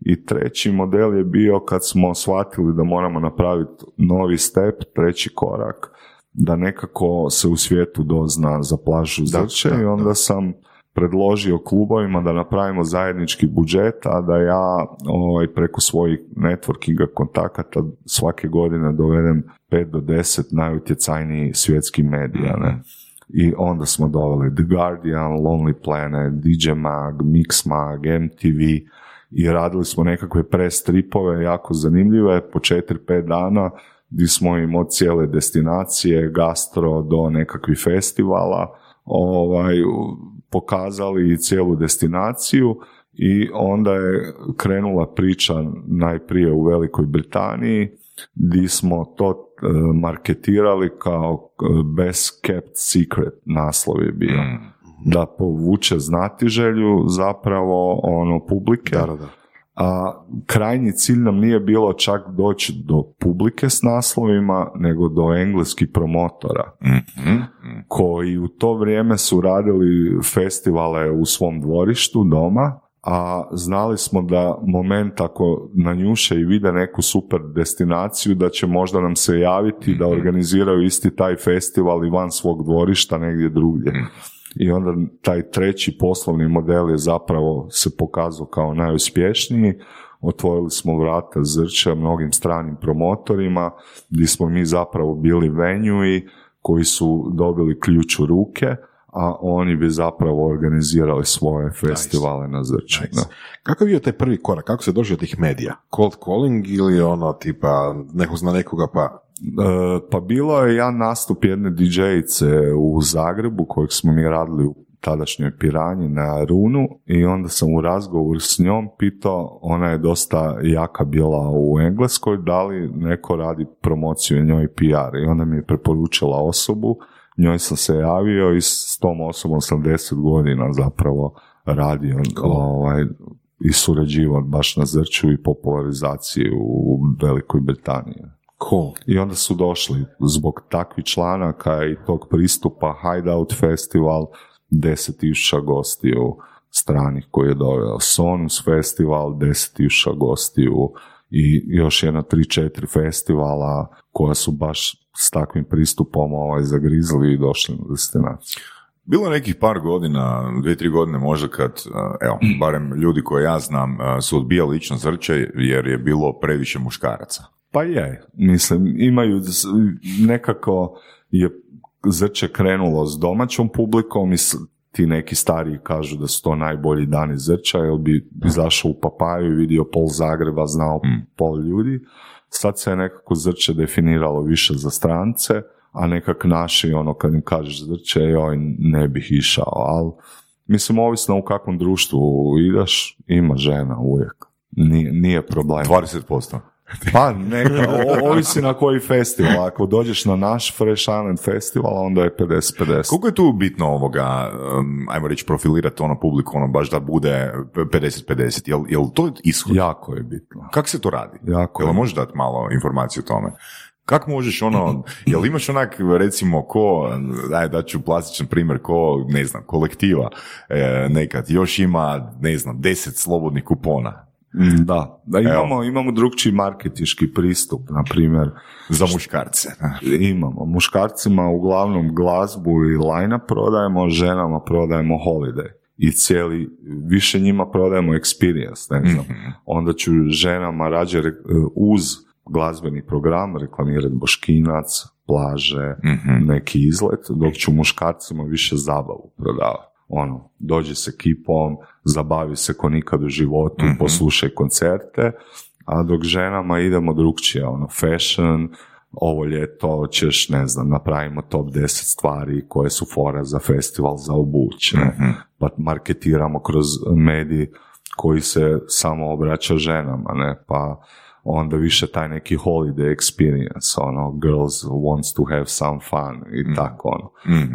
I treći model je bio kad smo shvatili da moramo napraviti novi step, treći korak, da nekako se u svijetu dozna za plažu Zrče da, i onda sam predložio klubovima da napravimo zajednički budžet, a da ja ovaj, preko svojih networkinga kontakata svake godine dovedem 5 do 10 najutjecajnijih svjetskih medija. Ne? I onda smo doveli The Guardian, Lonely Planet, DJ Mag, Mix Mag, MTV i radili smo nekakve press tripove jako zanimljive po 4-5 dana gdje smo im od cijele destinacije, gastro do nekakvih festivala ovaj, pokazali cijelu destinaciju i onda je krenula priča najprije u Velikoj Britaniji gdje smo to e, marketirali kao e, best kept secret naslov je bio. Da povuče znatiželju zapravo ono publike. Da, da. A krajnji cilj nam nije bilo čak doći do publike s naslovima, nego do engleskih promotora Mhm. koji u to vrijeme su radili festivale u svom dvorištu doma, a znali smo da moment ako nanjuše i vide neku super destinaciju, da će možda nam se javiti da organiziraju isti taj festival i van svog dvorišta negdje drugdje. I onda taj treći poslovni model je zapravo se pokazao kao najuspješniji. Otvorili smo vrata Zrče mnogim stranim promotorima, gdje smo mi zapravo bili venue koji su dobili ključ u ruke, a oni bi zapravo organizirali svoje festivale na Zrče. Nice. Kakav je bio taj prvi korak? Kako se došao do tih medija? Cold calling ili ono tipa neko zna nekoga pa... E, pa bilo je jedan nastup jedne DJ-ice u Zagrebu kojeg smo mi radili u tadašnjoj Piranji na Runu i onda sam u razgovoru s njom pitao, ona je dosta jaka bila u Engleskoj, da li neko radi promociju i njoj PR i onda mi je preporučila osobu, njoj sam se javio i s tom osobom sam deset godina zapravo radio ovaj, i surađivao baš na zrču i popularizaciji u Velikoj Britaniji. Cool. I onda su došli zbog takvih članaka i tog pristupa Hideout Festival, 10.000 gostiju stranih koji je doveo. Sonus Festival, 10.000 gostiju i još jedna 3-4 festivala koja su baš s takvim pristupom ovaj, zagrizli i došli na destinaciju. Bilo je nekih par godina, dvije, tri godine možda kad, evo, barem ljudi koje ja znam su odbijali lično zrče jer je bilo previše muškaraca. Pa je, mislim, imaju nekako je zrče krenulo s domaćom publikom i ti neki stariji kažu da su to najbolji dani zrča, jer bi izašao u papaju i vidio pol Zagreba, znao pol ljudi. Sad se je nekako zrče definiralo više za strance, a nekak naši, ono, kad im kažeš zrče, joj, ne bih išao, ali mislim, ovisno u kakvom društvu ideš, ima žena uvijek. Nije, nije problem. 20%. Pa, neka, o- ovisi na koji festival. Ako dođeš na naš Fresh Island festival, onda je 50-50. Koliko je tu bitno ovoga, um, ajmo reći, profilirati ono publiku, ono baš da bude 50-50? Jel, jel to ishod? Jako je bitno. Kako se to radi? Jako Jel je. možeš dati malo informaciju o tome? Kako možeš ono, jel imaš onak recimo ko, daj dat ću plastičan primjer, ko, ne znam, kolektiva e, nekad, još ima, ne znam, deset slobodnih kupona Da, da imamo, imamo drugčiji marketiški pristup, na primjer, za muškarce. imamo. Muškarcima uglavnom glazbu i line prodajemo, ženama prodajemo holiday. I cijeli, više njima prodajemo experience, ne znam. Onda ću ženama rađe uz glazbeni program reklamirati Boškinac, plaže, neki izlet, dok ću muškarcima više zabavu prodavati. Ono, dođi se kipom, zabavi se ko nikad u životu, poslušaj koncerte, a dok ženama idemo drugčije, ono, fashion, ovo ljeto ćeš, ne znam, napravimo top 10 stvari koje su fora za festival za obuć, ne? pa marketiramo kroz medij koji se samo obraća ženama, ne, pa onda više taj neki holiday experience, ono, girls wants to have some fun i tako, ono.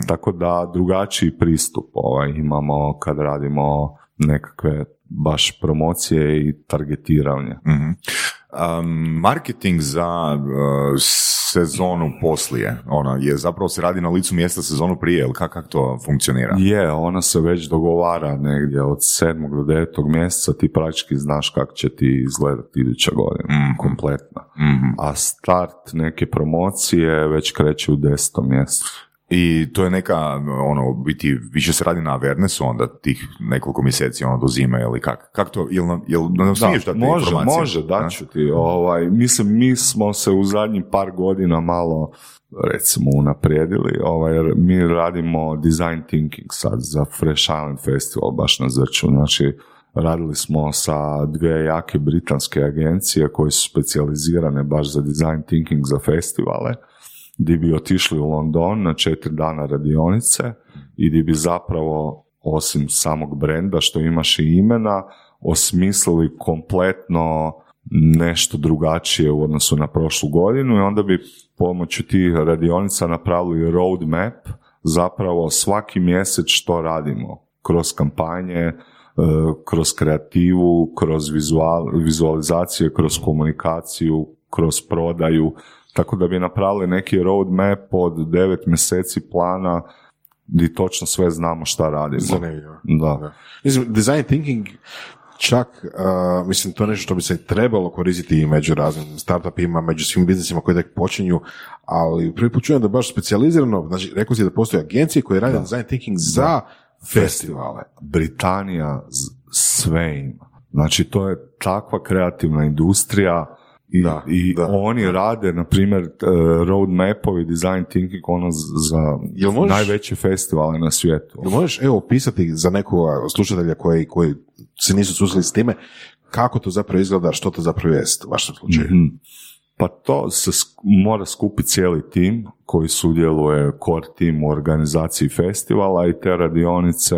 Tako da drugačiji pristup ovaj, imamo kad radimo nekakve baš promocije i targetiranje. Mhm. Um, marketing za uh, sezonu poslije, ona je zapravo se radi na licu mjesta sezonu prije, ili kako kak to funkcionira? Je, ona se već dogovara negdje od 7. do 9. mjeseca, ti praktički znaš kako će ti izgledati iduća godina, kompletna. Mhm. A start neke promocije već kreće u 10. mjesecu. I to je neka, ono, biti, više se radi na awarenessu onda tih nekoliko mjeseci ono dozima ili kak, kak to, jel nam, jel nam smiješ dati te može, informacije? može, Da? daću ti. Ovaj, mislim, mi smo se u zadnjih par godina malo recimo unaprijedili, ovaj, jer mi radimo design thinking sad za Fresh Island Festival baš na Zrču, znači radili smo sa dvije jake britanske agencije koje su specijalizirane baš za design thinking za festivale, gdje bi otišli u London na četiri dana radionice i gdje bi zapravo osim samog brenda što imaš i imena, osmislili kompletno nešto drugačije u odnosu na prošlu godinu i onda bi pomoću tih radionica napravili roadmap zapravo svaki mjesec što radimo. Kroz kampanje, e, kroz kreativu, kroz vizual, vizualizacije, kroz komunikaciju, kroz prodaju, tako da bi napravili neki roadmap od devet mjeseci plana gdje točno sve znamo šta radimo. Zanimljivo. Da. Mislim, design thinking čak, uh, mislim, to je nešto što bi se trebalo koristiti i među raznim startupima, među svim biznisima koji tek počinju, ali prvi put čujem da baš specijalizirano, znači, rekao si da postoje agencije koje rade design thinking za festivale. Britanija sve ima. Znači, to je takva kreativna industrija Da, i da. oni rade, na primjer, eh, roadmapovi, design thinking, ono za Jel možeš- najveće festivale na svijetu. Jel možeš, evo, opisati za nekog slušatelja koji, koji se nisu susreli s time, kako to zapravo izgleda, što to zapravo jest u vašem slučaju? Mhm. Pa to se sk- mora skupiti cijeli tim koji sudjeluje, core tim u organizaciji festivala i te radionice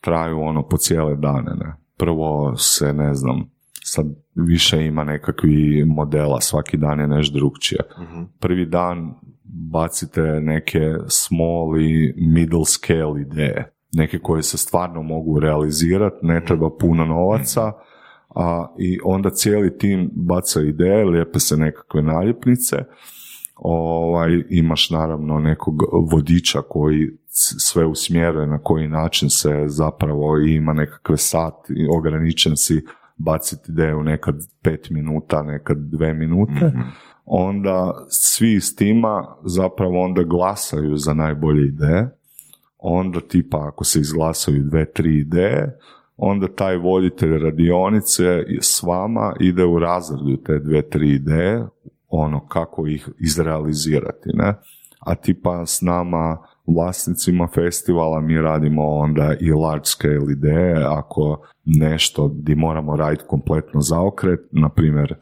traju ono po cijele dane. Ne? Prvo se, ne znam, sad više ima nekakvi modela, svaki dan je nešto drugčije. Prvi dan bacite neke small i middle scale ideje, neke koje se stvarno mogu realizirati, ne treba puno novaca, a i onda cijeli tim baca ideje, lijepe se nekakve naljepnice, ovaj, imaš naravno nekog vodiča koji sve usmjeruje na koji način se zapravo ima nekakve sat, ograničen si baciti ideju nekad pet minuta, nekad dve minute, onda svi iz tima zapravo onda glasaju za najbolje ideje, onda tipa ako se izglasaju dve, tri ideje, onda taj voditelj radionice s vama ide u razredu te dve, tri ideje, ono kako ih izrealizirati, ne? A tipa s nama vlasnicima festivala mi radimo onda i large scale ideje, ako nešto gdje moramo raditi kompletno zaokret, na primjer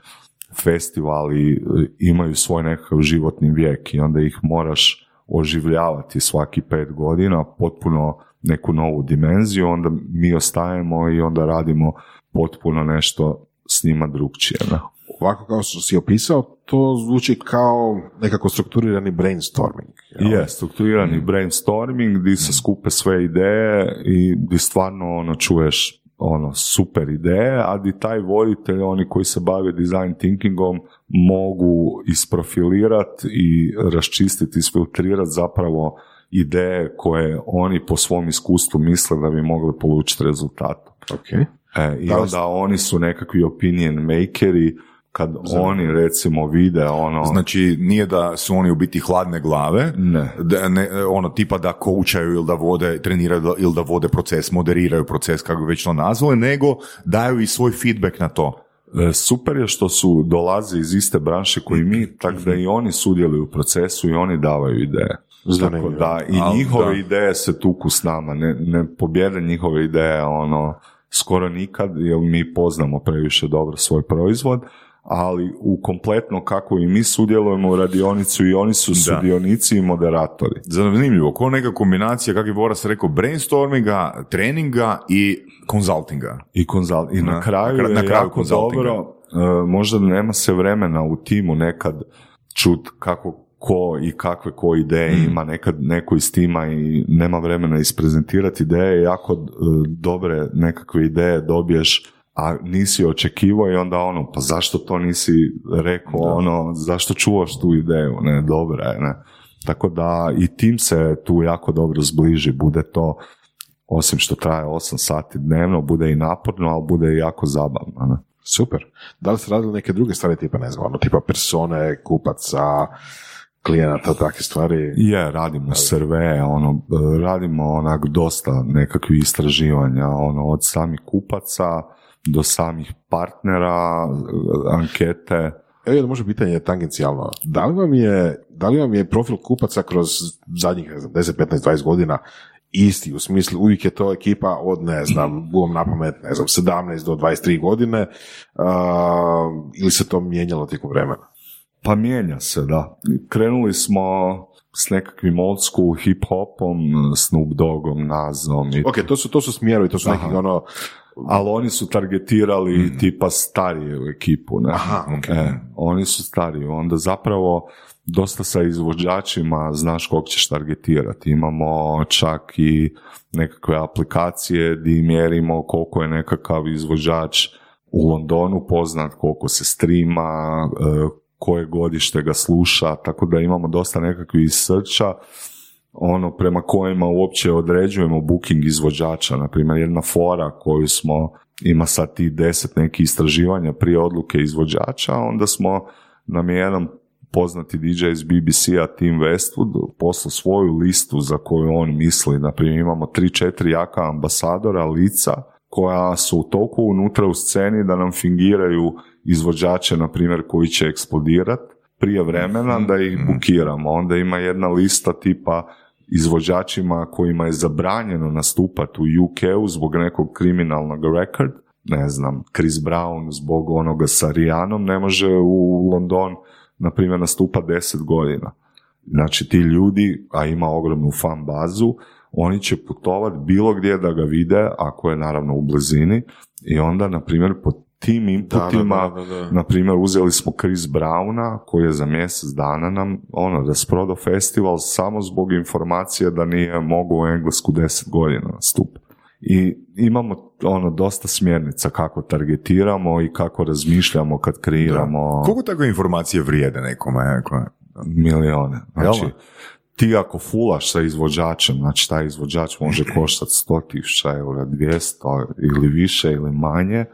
festivali e, imaju svoj nekakav životni vijek i onda ih moraš oživljavati svaki pet godina, potpuno neku novu dimenziju, onda mi ostajemo i onda radimo potpuno nešto s njima drugčije. Ovako kao što si opisao, to zvuči kao nekako strukturirani brainstorming. Je, strukturirani brainstorming gdje se skupe sve ideje i gdje stvarno ono, čuješ ono, super ideje, a di taj voditelj, oni koji se bave design thinkingom, mogu isprofilirati i raščistiti, isfiltrirati zapravo ideje koje oni po svom iskustvu misle da bi mogli polučiti rezultat. Ok. E, I onda oni su nekakvi opinion makeri, kad oni recimo vide ono... Znači, nije da su oni u biti hladne glave, Ne. da ne, ono tipa da koučaju ili da vode, treniraju ili da vode proces, moderiraju proces, kako već to nazvali, nego daju i svoj feedback na to. E, Super je što su dolaze iz iste branše koji mi, tako da i oni sudjeluju u procesu i oni davaju ideje. Tako da i Al, njihove da. ideje se tuku s nama, ne, ne pobjede njihove ideje ono skoro nikad, jer mi poznamo previše dobro svoj proizvod, ali u kompletno kako i mi sudjelujemo u radionicu i oni su sudionici i moderatori. Zanimljivo, ko neka kombinacija, kako je Boras rekao, brainstorminga, treninga i konzultinga. I, konzal, i na Na- kraju na kraju- na je kraju jako konzultinga. dobro, e, možda nema se vremena u timu nekad čut kako ko i kakve ko ideje Mm. ima, nekad neko iz tima i nema vremena isprezentirati ideje, jako e, dobre nekakve ideje dobiješ a nisi očekivao i onda ono, pa zašto to nisi rekao, ono, zašto čuvaš tu ideju, ne, dobra je, ne. Tako da i tim se tu jako dobro zbliži, bude to osim što traje 8 sati dnevno, bude i naporno, ali bude i jako zabavno. Ne? Super. Da li ste radili neke druge stvari, tipa, ne znam, ono, tipa persone, kupaca, klijenata, takve stvari? Je, radimo surveye, ono, radimo onak dosta nekakvih istraživanja, ono, od samih kupaca do samih partnera, ankete. Evo jedno može pitanje tangencijalno. Da li vam je, da li vam je profil kupaca kroz zadnjih, ne znam, 10, 15, 20 godina isti, u smislu uvijek je to ekipa od, ne znam, buvom na pamet, ne znam, 17 do 23 godine, a, ili se to mijenjalo tijekom vremena? Pa mijenja se, da. Krenuli smo s nekakvim old school hip hopom, Snoop Doggom, Nazom. I... Ok, to su, to su smjerovi, to su neki ono... Ali oni su targetirali Mhm. tipa starije ekipu, ne? Aha, ok. E, oni su stariji. Onda zapravo dosta sa izvođačima znaš kog ćeš targetirati. Imamo čak i nekakve aplikacije gdje mjerimo koliko je nekakav izvođač u Londonu poznat, koliko se strima, e, koje godište ga sluša, tako da imamo dosta nekakvih srča ono prema kojima uopće određujemo booking izvođača. Na primjer, jedna fora koju smo, ima sad ti deset nekih istraživanja prije odluke izvođača, onda smo nam je jedan poznati DJ iz BBC-a Tim Westwood poslao svoju listu za koju on misli. Na primjer, imamo 3-4 jaka ambasadora, lica, koja su toliko unutra u sceni da nam fingiraju izvođače, na primjer, koji će eksplodirati prije vremena da ih bukiramo. Onda ima jedna lista tipa izvođačima kojima je zabranjeno nastupati u UK-u zbog nekog kriminalnog rekord, ne znam, Chris Brown zbog onoga sa Rijanom ne može u London, na primjer, nastupa 10 godina. Znači, ti ljudi, a ima ogromnu fan bazu, oni će putovati bilo gdje da ga vide, ako je naravno u blizini, i onda, na primjer, po tim inputima, da, da, da. na primjer, uzeli smo Chris Browna, koji je za mjesec dana nam, ono, rasprodao festival samo zbog informacije da nije mogao u Englesku 10 godina nastupiti. I imamo ono dosta smjernica kako targetiramo i kako razmišljamo kad kreiramo Koliko takve informacije vrijede nekome? Ako... milione. Znači, Jel? ti ako fulaš sa izvođačem, znači taj izvođač može koštati 100.000 eura, 200 ili više ili manje,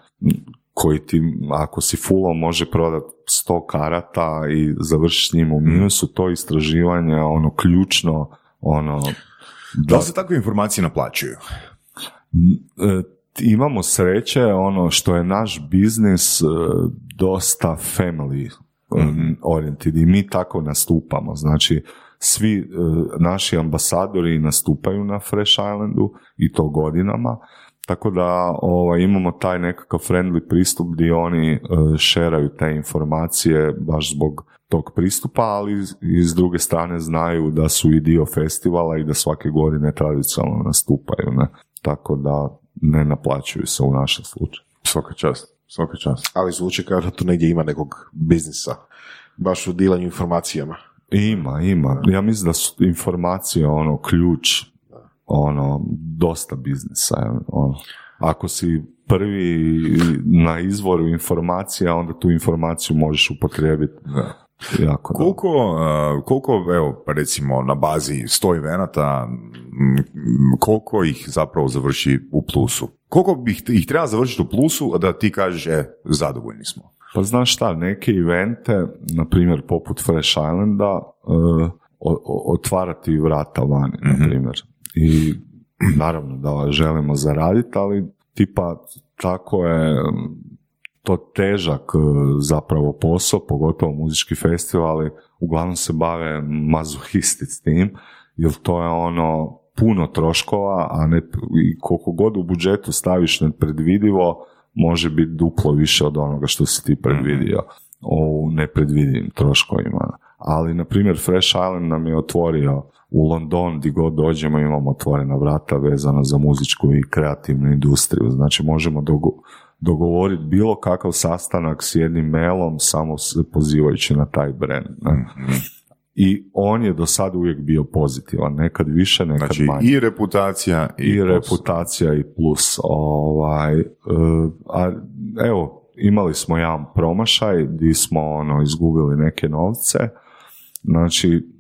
koji ti, ako si fulao, može prodati 100 karata i završiti s njim u minusu, to istraživanje, ono, ključno, ono, Da li se takve informacije naplaćuju? E, imamo sreće, ono što je naš biznis e, dosta family e, oriented i mi tako nastupamo. Znači, svi naši ambasadori nastupaju na Fresh Islandu i to godinama, tako da ovaj, imamo taj nekakav friendly pristup gdje oni šeraju te informacije baš zbog tog pristupa, ali i s druge strane znaju da su i dio festivala i da svake godine tradicionalno nastupaju. Ne? Tako da ne naplaćuju se u našem slučaju. Svaka čast. Svaka čast. Ali zvuči kao da tu negdje ima nekog biznisa. Baš u dilanju informacijama. Ima, ima. Ja mislim da su informacije ono ključ ono dosta biznisa. Ono. Ako si prvi na izvoru informacija, onda tu informaciju možeš upotrijebiti. Jako. Koliko, uh, koliko, evo, pa recimo na bazi 100 evenata, m, m, koliko ih zapravo završi u plusu? Koliko bi ih, ih treba završiti u plusu a da ti kažeš, e, zadovoljni smo? Pa znaš šta, neke evente, na primjer poput Fresh Islanda, uh, o- otvarati vrata vani, na primjer. I naravno da želimo zaraditi, ali tipa tako je um, to težak uh, zapravo posao, pogotovo muzički festivali, uglavnom se bave mazohisti s tim, jer to je ono puno troškova, a ne, i koliko god u budžetu staviš nepredvidivo, može biti duplo više od onoga što si ti predvidio u nepredvidivim troškovima. Ali, na primjer, Fresh Island nam je otvorio u London, gdje god dođemo imamo otvorena vrata vezana za muzičku i kreativnu industriju. Znači, možemo dogo- dogovoriti bilo kakav sastanak s jednim mailom, samo se pozivajući na taj brand. ne. I on je do sada uvijek bio pozitivan, nekad više, nekad Znači manje i reputacija i, i plus. reputacija i plus. Ovaj, e, a evo, imali smo jedan promašaj gdje smo ono, izgubili neke novce. Znači,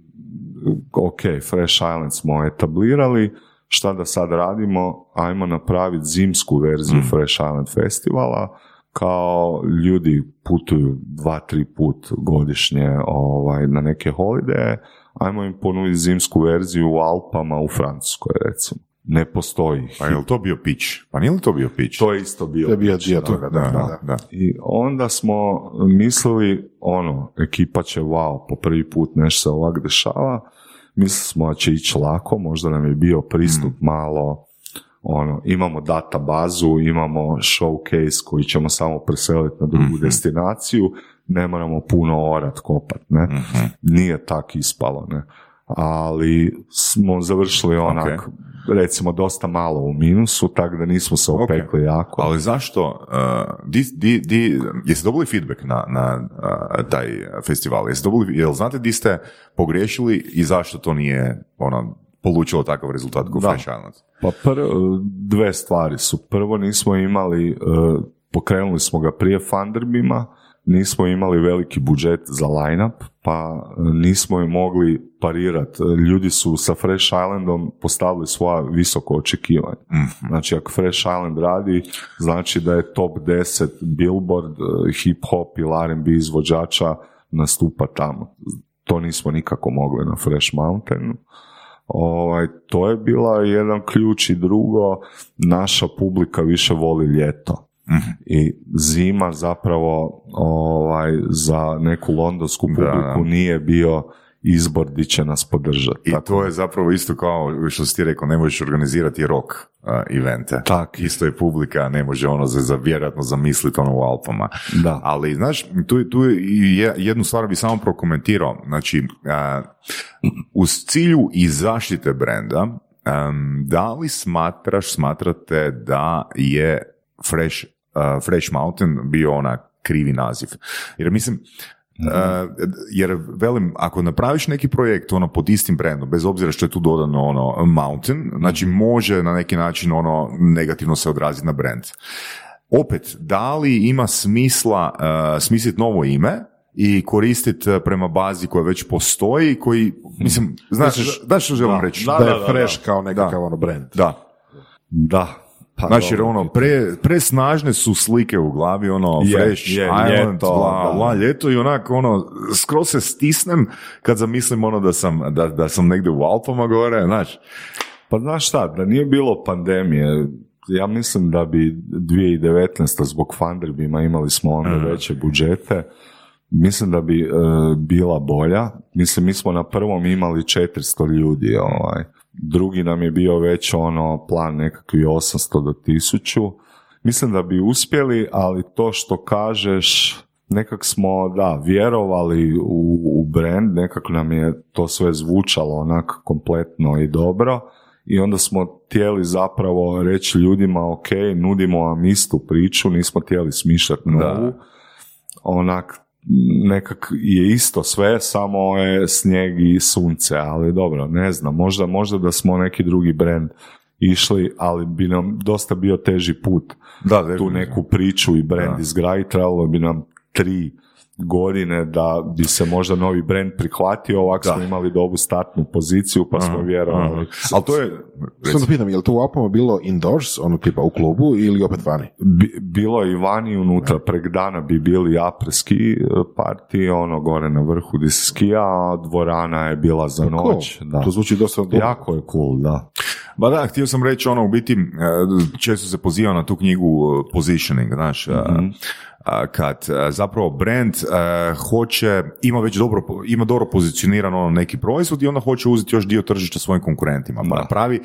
ok, Fresh Island smo etablirali, šta da sad radimo? Ajmo napraviti zimsku verziju Fresh Island festivala, kao ljudi putuju dva, tri put godišnje ovaj, na neke holideje, ajmo im ponuditi zimsku verziju u Alpama u Francuskoj, recimo. Ne postoji. Pa je li to bio pitch? Pa nije li to bio pitch? To je isto bio. To je bio dio da. toga, da, da, da. da. I onda smo mislili, ono, ekipa će, wow, po prvi put nešto se ovak dešava. Mislili smo da će ići lako, možda nam je bio pristup malo, ono, imamo data bazu, imamo showcase koji ćemo samo preseliti na drugu destinaciju, ne moramo puno orat kopat, ne. Nije tak ispalo, ne. Ali smo završili onak, recimo, dosta malo u minusu, tako da nismo se opekli jako. Ali zašto, uh, di, di, di, jeste dobili feedback na, na uh, taj festival? Jeste dobili, jel znate di ste pogriješili i zašto to nije ono, polučilo takav rezultat kao Fresh Island? Pa pr, dve stvari su. Prvo nismo imali, uh, pokrenuli smo ga prije Funderbima, nismo imali veliki budžet za line-up, pa uh, nismo i mogli parirati. Ljudi su sa Fresh Islandom postavili svoja visoko očekivanja. Mhm. Znači, ako Fresh Island radi, znači da je top 10 billboard, uh, hip-hop ili R&B izvođača nastupa tamo. To nismo nikako mogli na Fresh Mountainu. Ovaj, to je bila jedan ključ i drugo, naša publika više voli ljeto. I zima zapravo ovaj, za neku londonsku publiku Da. nije bio izbor di će nas podržati. I Tako to je zapravo isto kao što si ti rekao, ne možeš organizirati rock uh, evente. Tak. Isto je publika, ne može ono za, za vjerojatno zamisliti ono u Alpama. Da. Ali, znaš, tu, tu je- jednu stvar bi samo prokomentirao. Znači, a, uz cilju i zaštite brenda, um, da li smatraš, smatrate da je Fresh, uh, Fresh Mountain bio ona krivi naziv? Jer mislim, Uh, jer velim, ako napraviš neki projekt ono pod istim brandom, bez obzira što je tu dodano ono mountain, znači može na neki način ono negativno se odraziti na brand. Opet, da li ima smisla uh, smisliti novo ime i koristiti uh, prema bazi koja već postoji, koji, mislim, znaš, znaš što želim da, reći? da, Da je fresh kao nekakav Da. ono brand. Da. Da. Pa Znači, dobro, ono, pre, presnažne su slike u glavi, ono, Fresh je, Island, ljeto, bla, bla, ljeto i onako, ono, skroz se stisnem kad zamislim ono da sam, da, da sam negdje u Alpama gore, znaš. Pa znaš šta, da nije bilo pandemije, ja mislim da bi 2019. zbog Funderbima imali smo onda Mhm. veće budžete, mislim da bi e, bila bolja. Mislim, mi smo na prvom imali 400 ljudi, ovaj. Drugi nam je bio već ono plan nekakvi 800 do 1000. Mislim da bi uspjeli, ali to što kažeš, nekak smo, da, vjerovali u, u brand, nekako nam je to sve zvučalo onak kompletno i dobro. I onda smo htjeli zapravo reći ljudima, ok, nudimo vam istu priču, nismo htjeli smišljati novu, onak nekak je isto sve, samo je snijeg i sunce, ali dobro, ne znam, možda, možda da smo neki drugi brand išli, ali bi nam dosta bio teži put Da, tu neku priču i brand Da. izgraditi, trebalo bi nam tri godine da bi se možda novi brand prihvatio, ovako smo imali dobru startnu poziciju pa smo vjerovali. Ali to je, Samo da pitam, je li to u Alpama bilo indoors, ono tipa u klubu ili opet vani? Bi- bilo je i vani unutra, prek dana bi bili apreski parti, ono gore na vrhu di se skija, a dvorana je bila za noć. Cool. Da. To zvuči dosta dobro. Jako je cool, da. Ba da, htio sam reći ono, u biti, e, često se poziva na tu knjigu e, Positioning, znaš, a, kad zapravo brand hoće, ima već dobro, ima dobro pozicioniran ono neki proizvod i onda hoće uzeti još dio tržišta svojim konkurentima, pa napravi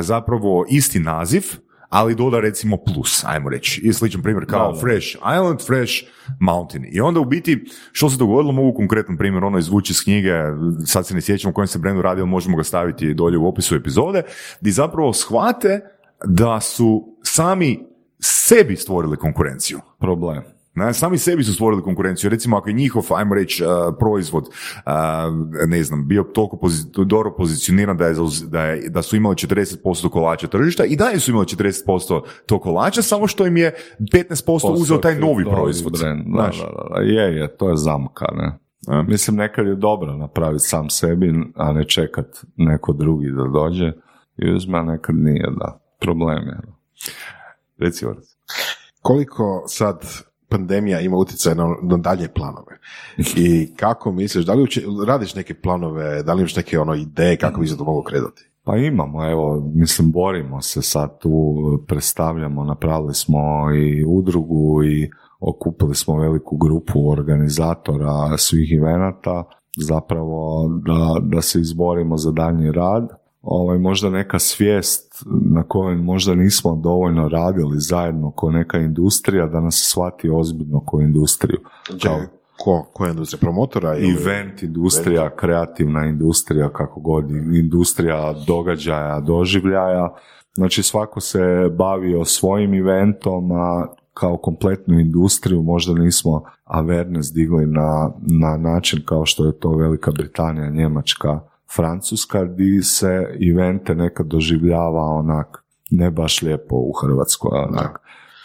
zapravo isti naziv, ali doda recimo plus, ajmo reći. I sličan primjer kao Da, da. Fresh Island, Fresh Mountain. I onda u biti, što se dogodilo, mogu konkretan primjer ono izvući iz knjige, sad se ne sjećam u kojem se brendu radi, ali možemo ga staviti dolje u opisu epizode, gdje zapravo shvate da su sami sebi stvorili konkurenciju. Problem. Ne, sami sebi su stvorili konkurenciju. Recimo, ako je njihov, ajmo reći, uh, proizvod, uh, ne znam, bio toliko pozi- dobro pozicioniran da, je, da, je, da su imali 40% kolača tržišta i dalje su imali 40% tog kolača, samo što im je 15% uzeo taj novi proizvod. Brand. Da, Znaš? da, da, da. Je, je, to je zamka, ne. A? Mislim, nekad je dobro napraviti sam sebi, a ne čekat neko drugi da dođe i uzme, a nekad nije, da. Problem je. Reci. Koliko sad pandemija ima utjecaj na, na dalje planove? I kako misliš, da li uopće radiš neke planove, da li imaš neke ono ideje kako bi se to moglo kretati? Pa imamo, evo, mislim, borimo se sad tu, predstavljamo, napravili smo i udrugu i okupili smo veliku grupu organizatora svih evenata, zapravo da, da se izborimo za daljnji rad. Ovaj, možda neka svijest na kojoj možda nismo dovoljno radili zajedno ko neka industrija, da nas shvati ozbiljno ko industriju. Kao, Ko, koja industrija? Promotora? Ili... Event industrija, kreativna industrija, kako god, industrija događaja, doživljaja. Znači svako se bavio svojim eventom, a kao kompletnu industriju možda nismo awareness digli na, na način kao što je to Velika Britanija, Njemačka, Francuska, di se evente nekad doživljava onak ne baš lijepo u Hrvatskoj, onak.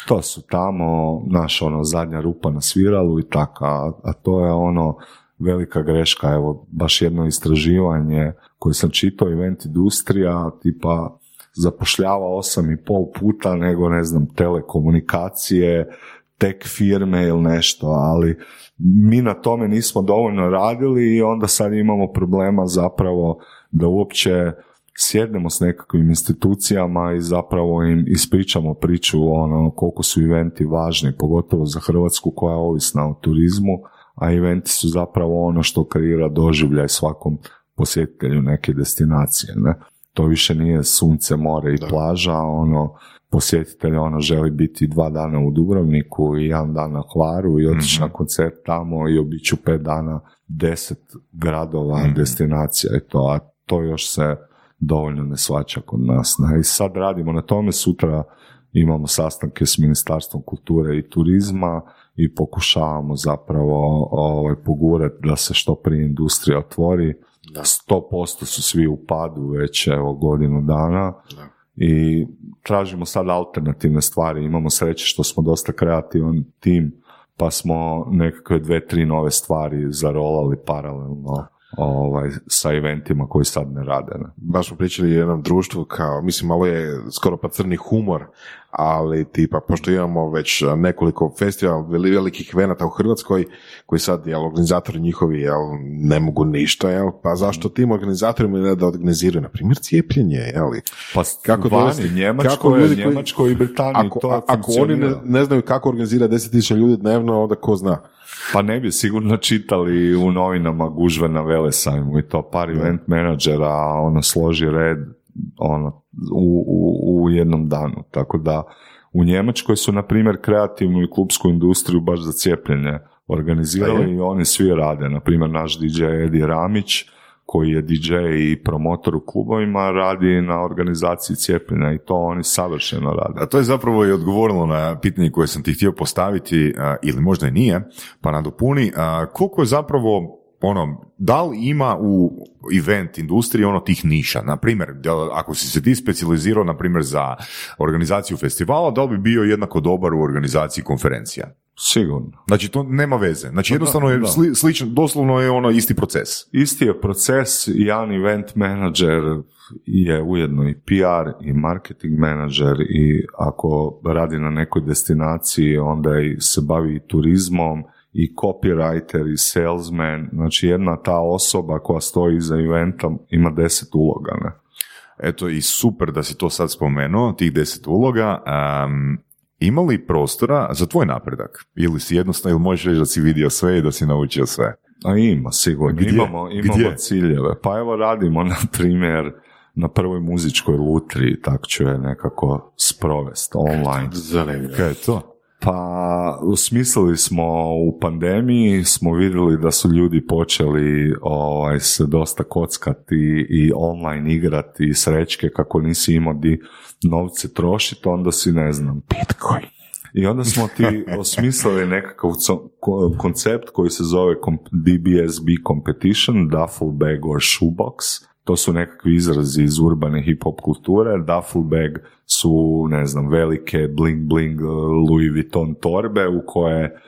To su tamo, naš ono, zadnja rupa na sviralu i tako, a, a to je ono, velika greška, evo, baš jedno istraživanje koje sam čitao, event industrija, tipa, zapošljava osam i pol puta nego, ne znam, telekomunikacije, tek firme ili nešto, ali mi na tome nismo dovoljno radili i onda sad imamo problema zapravo da uopće sjednemo s nekakvim institucijama i zapravo im ispričamo priču ono koliko su eventi važni, pogotovo za Hrvatsku koja je ovisna o turizmu, a eventi su zapravo ono što kreira doživljaj svakom posjetitelju neke destinacije. Ne? To više nije sunce, more i plaža, ono posjetitelj ono želi biti dva dana u Dubrovniku i jedan dan na Hvaru i otići Mhm. na koncert tamo i obiću pet dana deset gradova, Mhm. destinacija i to, a to još se dovoljno ne svača kod nas. Ne? I sad radimo na tome, sutra imamo sastanke s Ministarstvom kulture i turizma i pokušavamo zapravo ovaj, pogurati da se što prije industrija otvori. 100% su svi u padu već evo godinu dana i tražimo sad alternativne stvari. Imamo sreće što smo dosta kreativan tim pa smo nekakve dve, tri nove stvari zarolali paralelno ovaj, sa eventima koji sad ne rade. Ne? baš smo pričali o jednom društvu kao, mislim, malo je skoro pa crni humor, ali tipa, pošto imamo već nekoliko festivala, veli- velikih venata u Hrvatskoj, koji sad, jel, organizatori njihovi, jel, ne mogu ništa, jel, pa zašto tim organizatorima ne da organiziraju, na primjer, cijepljenje, jel, Pa Kako vani, Njemačkoj, kako ljudi koji- Njemačkoj i Britaniji ako, to ako oni ne, ne znaju kako organizira 10.000 ljudi dnevno, onda ko zna. Pa ne bi sigurno čitali u novinama gužve na Velesajmu i to par event menadžera ono složi red ono, u, u, u jednom danu. Tako da u Njemačkoj su na primjer kreativnu i klubsku industriju baš za cijepljenje organizirali i oni svi rade. Na primjer naš DJ Edi Ramić koji je DJ i promotor u klubovima radi na organizaciji cijepljenja i to oni savršeno rade. A to je zapravo i odgovorilo na pitanje koje sam ti htio postaviti, a, ili možda i nije, pa nadopuni, a, koliko je zapravo ono, da li ima u event industriji ono tih niša? Na primjer, ako si se ti specijalizirao, na primjer, za organizaciju festivala, da li bi bio jednako dobar u organizaciji konferencija? Sigurno. Znači, to nema veze. Znači, Pa jednostavno je sli, slično, doslovno je ono isti proces. Isti je proces, jedan event manager je ujedno i PR i marketing manager i ako radi na nekoj destinaciji onda i se bavi i turizmom i copywriter i salesman, znači jedna ta osoba koja stoji iza eventa ima deset uloga. Ne? Eto i super da si to sad spomenuo, tih deset uloga. Um, ima li prostora za tvoj napredak? Ili si jednostavno, ili možeš reći da si vidio sve i da si naučio sve? A ima, sigurno. Gdje? Imamo, imamo Gdje? ciljeve. Pa evo radimo, [LAUGHS] na primjer, na prvoj muzičkoj lutri, tak ću je nekako sprovest online. Kaj je to? Pa usmislili smo u pandemiji, smo vidjeli da su ljudi počeli ovaj, se dosta kockati i online igrati i srećke kako nisi imao di novce trošiti, onda si ne znam. Bitcoin. I onda smo ti [LAUGHS] osmislili nekakav koncept koji se zove DBSB Competition, Duffel Bag or Shoebox. To su nekakvi izrazi iz urbane hip-hop kulture. Duffel bag su, ne znam, velike bling bling uh, Louis Vuitton torbe u koje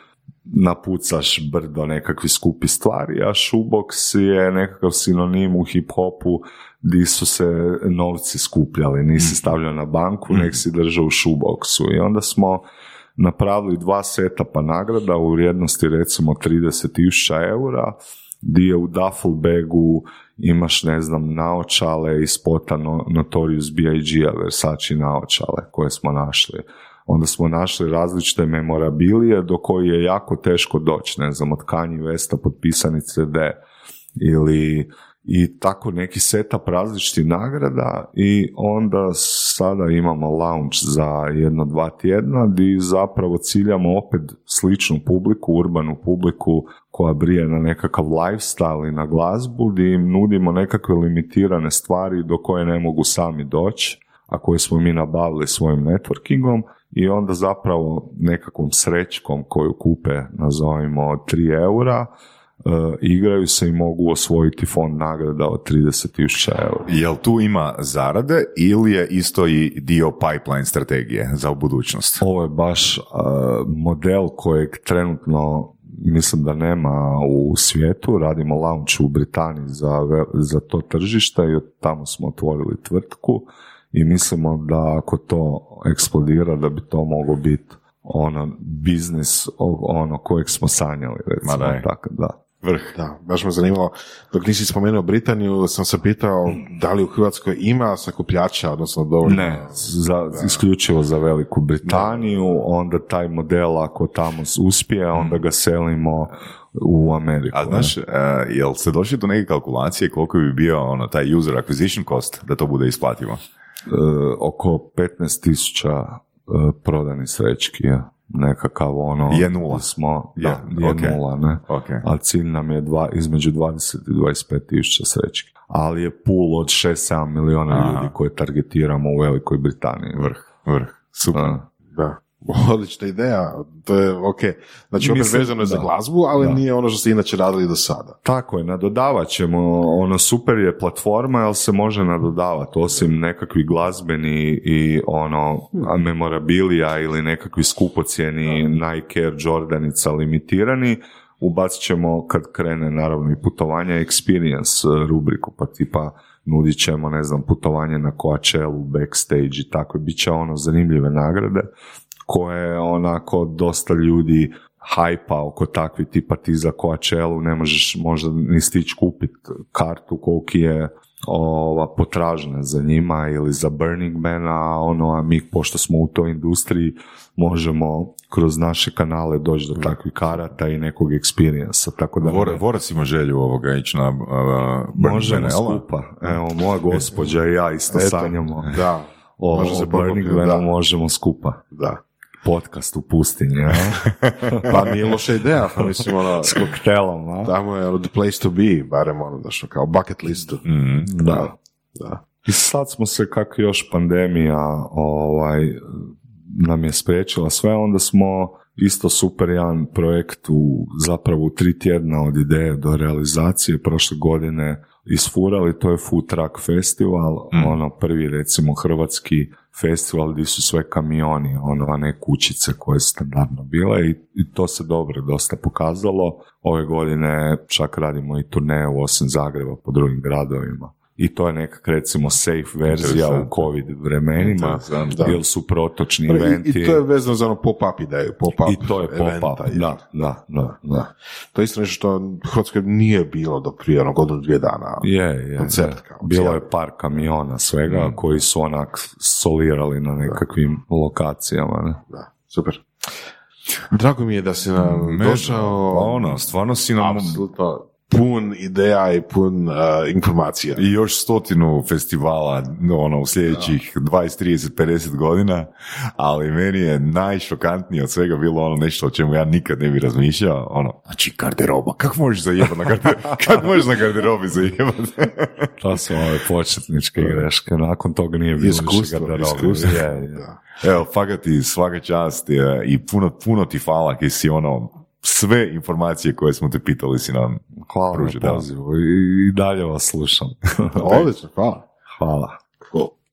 napucaš brdo nekakvi skupi stvari, a shoebox je nekakav sinonim u hip-hopu di su se novci skupljali, nisi stavljao na banku, nek si držao u shoeboxu. I onda smo napravili dva seta nagrada u vrijednosti recimo 30.000 eura, di je u duffel bagu imaš, ne znam, naočale iz spota no, Notorious B.I.G.-a, Versace naočale koje smo našli. Onda smo našli različite memorabilije do koje je jako teško doći, ne znam, od Kanye Westa potpisani CD ili i tako neki setup različitih nagrada i onda sada imamo launch za jedno dva tjedna gdje zapravo ciljamo opet sličnu publiku, urbanu publiku koja brije na nekakav lifestyle i na glazbu gdje im nudimo nekakve limitirane stvari do koje ne mogu sami doći, a koje smo mi nabavili svojim networkingom i onda zapravo nekakvom srećkom koju kupe, nazovimo 3 eura, igraju se i mogu osvojiti fond nagrada od 30.000 eura. Jel tu ima zarade ili je isto i dio pipeline strategije za u budućnost? Ovo je baš e, model kojeg trenutno mislim da nema u svijetu. Radimo launch u Britaniji za, za to tržište i od tamo smo otvorili tvrtku i mislimo da ako to eksplodira da bi to moglo biti ono biznis ono kojeg smo sanjali recimo tako da vrh. Da, baš me zanimalo, dok nisi spomenuo Britaniju, sam se pitao da li u Hrvatskoj ima sakupljača, odnosno dovoljno... Ne, za, isključivo za Veliku Britaniju, onda taj model ako tamo uspije, onda ga selimo u Ameriku. A znaš, uh, jel se došli do neke kalkulacije koliko bi bio ono, taj user acquisition cost da to bude isplativo? Uh, oko 15.000 uh, prodanih srećki, ja nekakav ono... Je nula. Smo, da, je, nula, ne. Okay. A cilj nam je dva, između 20 i 25 tisuća srećki. Ali je pool od 6-7 miliona ljudi koje targetiramo u Velikoj Britaniji. Vrh, vrh. Super. Da. [LAUGHS] Odlična ideja, to je ok. Znači, opet vezano je za glazbu, ali nije ono što ste inače radili do sada. Tako je, nadodavat ćemo, ono super je platforma, ali se može nadodavati, osim nekakvi glazbeni i ono memorabilija ili nekakvi skupocjeni Nike Air Jordanica limitirani, ubacit ćemo kad krene naravno i putovanje experience rubriku, pa tipa nudit ćemo, ne znam, putovanje na Coachella, backstage i tako, bit će ono zanimljive nagrade koje onako dosta ljudi hajpa oko takvi tipa ti za Coachella ne možeš možda ni stići kupiti kartu koliki je ova potražna za njima ili za Burning Man, a ono, a mi pošto smo u toj industriji možemo kroz naše kanale doći do takvih karata i nekog experience tako da... Vora, Vorac ima želju ovoga ići na uh, Burning Možemo Man, skupa, evo, moja gospođa i ja isto sanjamo. Da. O, Može se Burning Manu možemo skupa. Da podcast u pustinji, ja? [LAUGHS] pa nije loša ideja, pa mislim ono... S koktelom, a? Tamo je ono the place to be, barem ono, daš, kao bucket listu. Mm, da. da. I sad smo se, kako još pandemija ovaj, nam je spriječila sve, onda smo isto super jedan projekt u zapravo u tri tjedna od ideje do realizacije prošle godine isfurali, to je Food Truck Festival, mm. ono prvi recimo hrvatski festival gdje su sve kamioni, ono, a ne kućice koje su standardno bile i, i to se dobro dosta pokazalo. Ove godine čak radimo i turneju osim Zagreba po drugim gradovima i to je nekak recimo safe verzija u covid vremenima jer su protočni eventi. I, to je vezano za ono pop-up ideju, pop-up I to je pop-up, da, da, da, da, To je isto nešto što u Hrvatskoj nije bilo do prije ono godinu dvije dana. Je, je, koncert, Kao, bilo je par kamiona svega mm. koji su onak solirali na nekakvim lokacijama. Ne? Da, super. Drago mi je da si nam došao. Pa ono, stvarno si nam... Apsolutno pun ideja i pun uh, informacija. I još stotinu festivala ono, u sljedećih 20, 30, 50 godina, ali meni je najšokantnije od svega bilo ono nešto o čemu ja nikad ne bi razmišljao, ono, znači garderoba, kako možeš zajebati na garderobi, [LAUGHS] kako možeš na garderobi zajebati? [LAUGHS] to su ove početničke greške, nakon toga nije bilo iskustvo, Iskustvo. Je, je. Evo, fakat ti svaka čast i puno, puno ti hvala ki si ono, sve informacije koje smo te pitali si nam Hvala pruži, na pozivu i dalje vas slušam. [LAUGHS] Odlično, hvala. Hvala.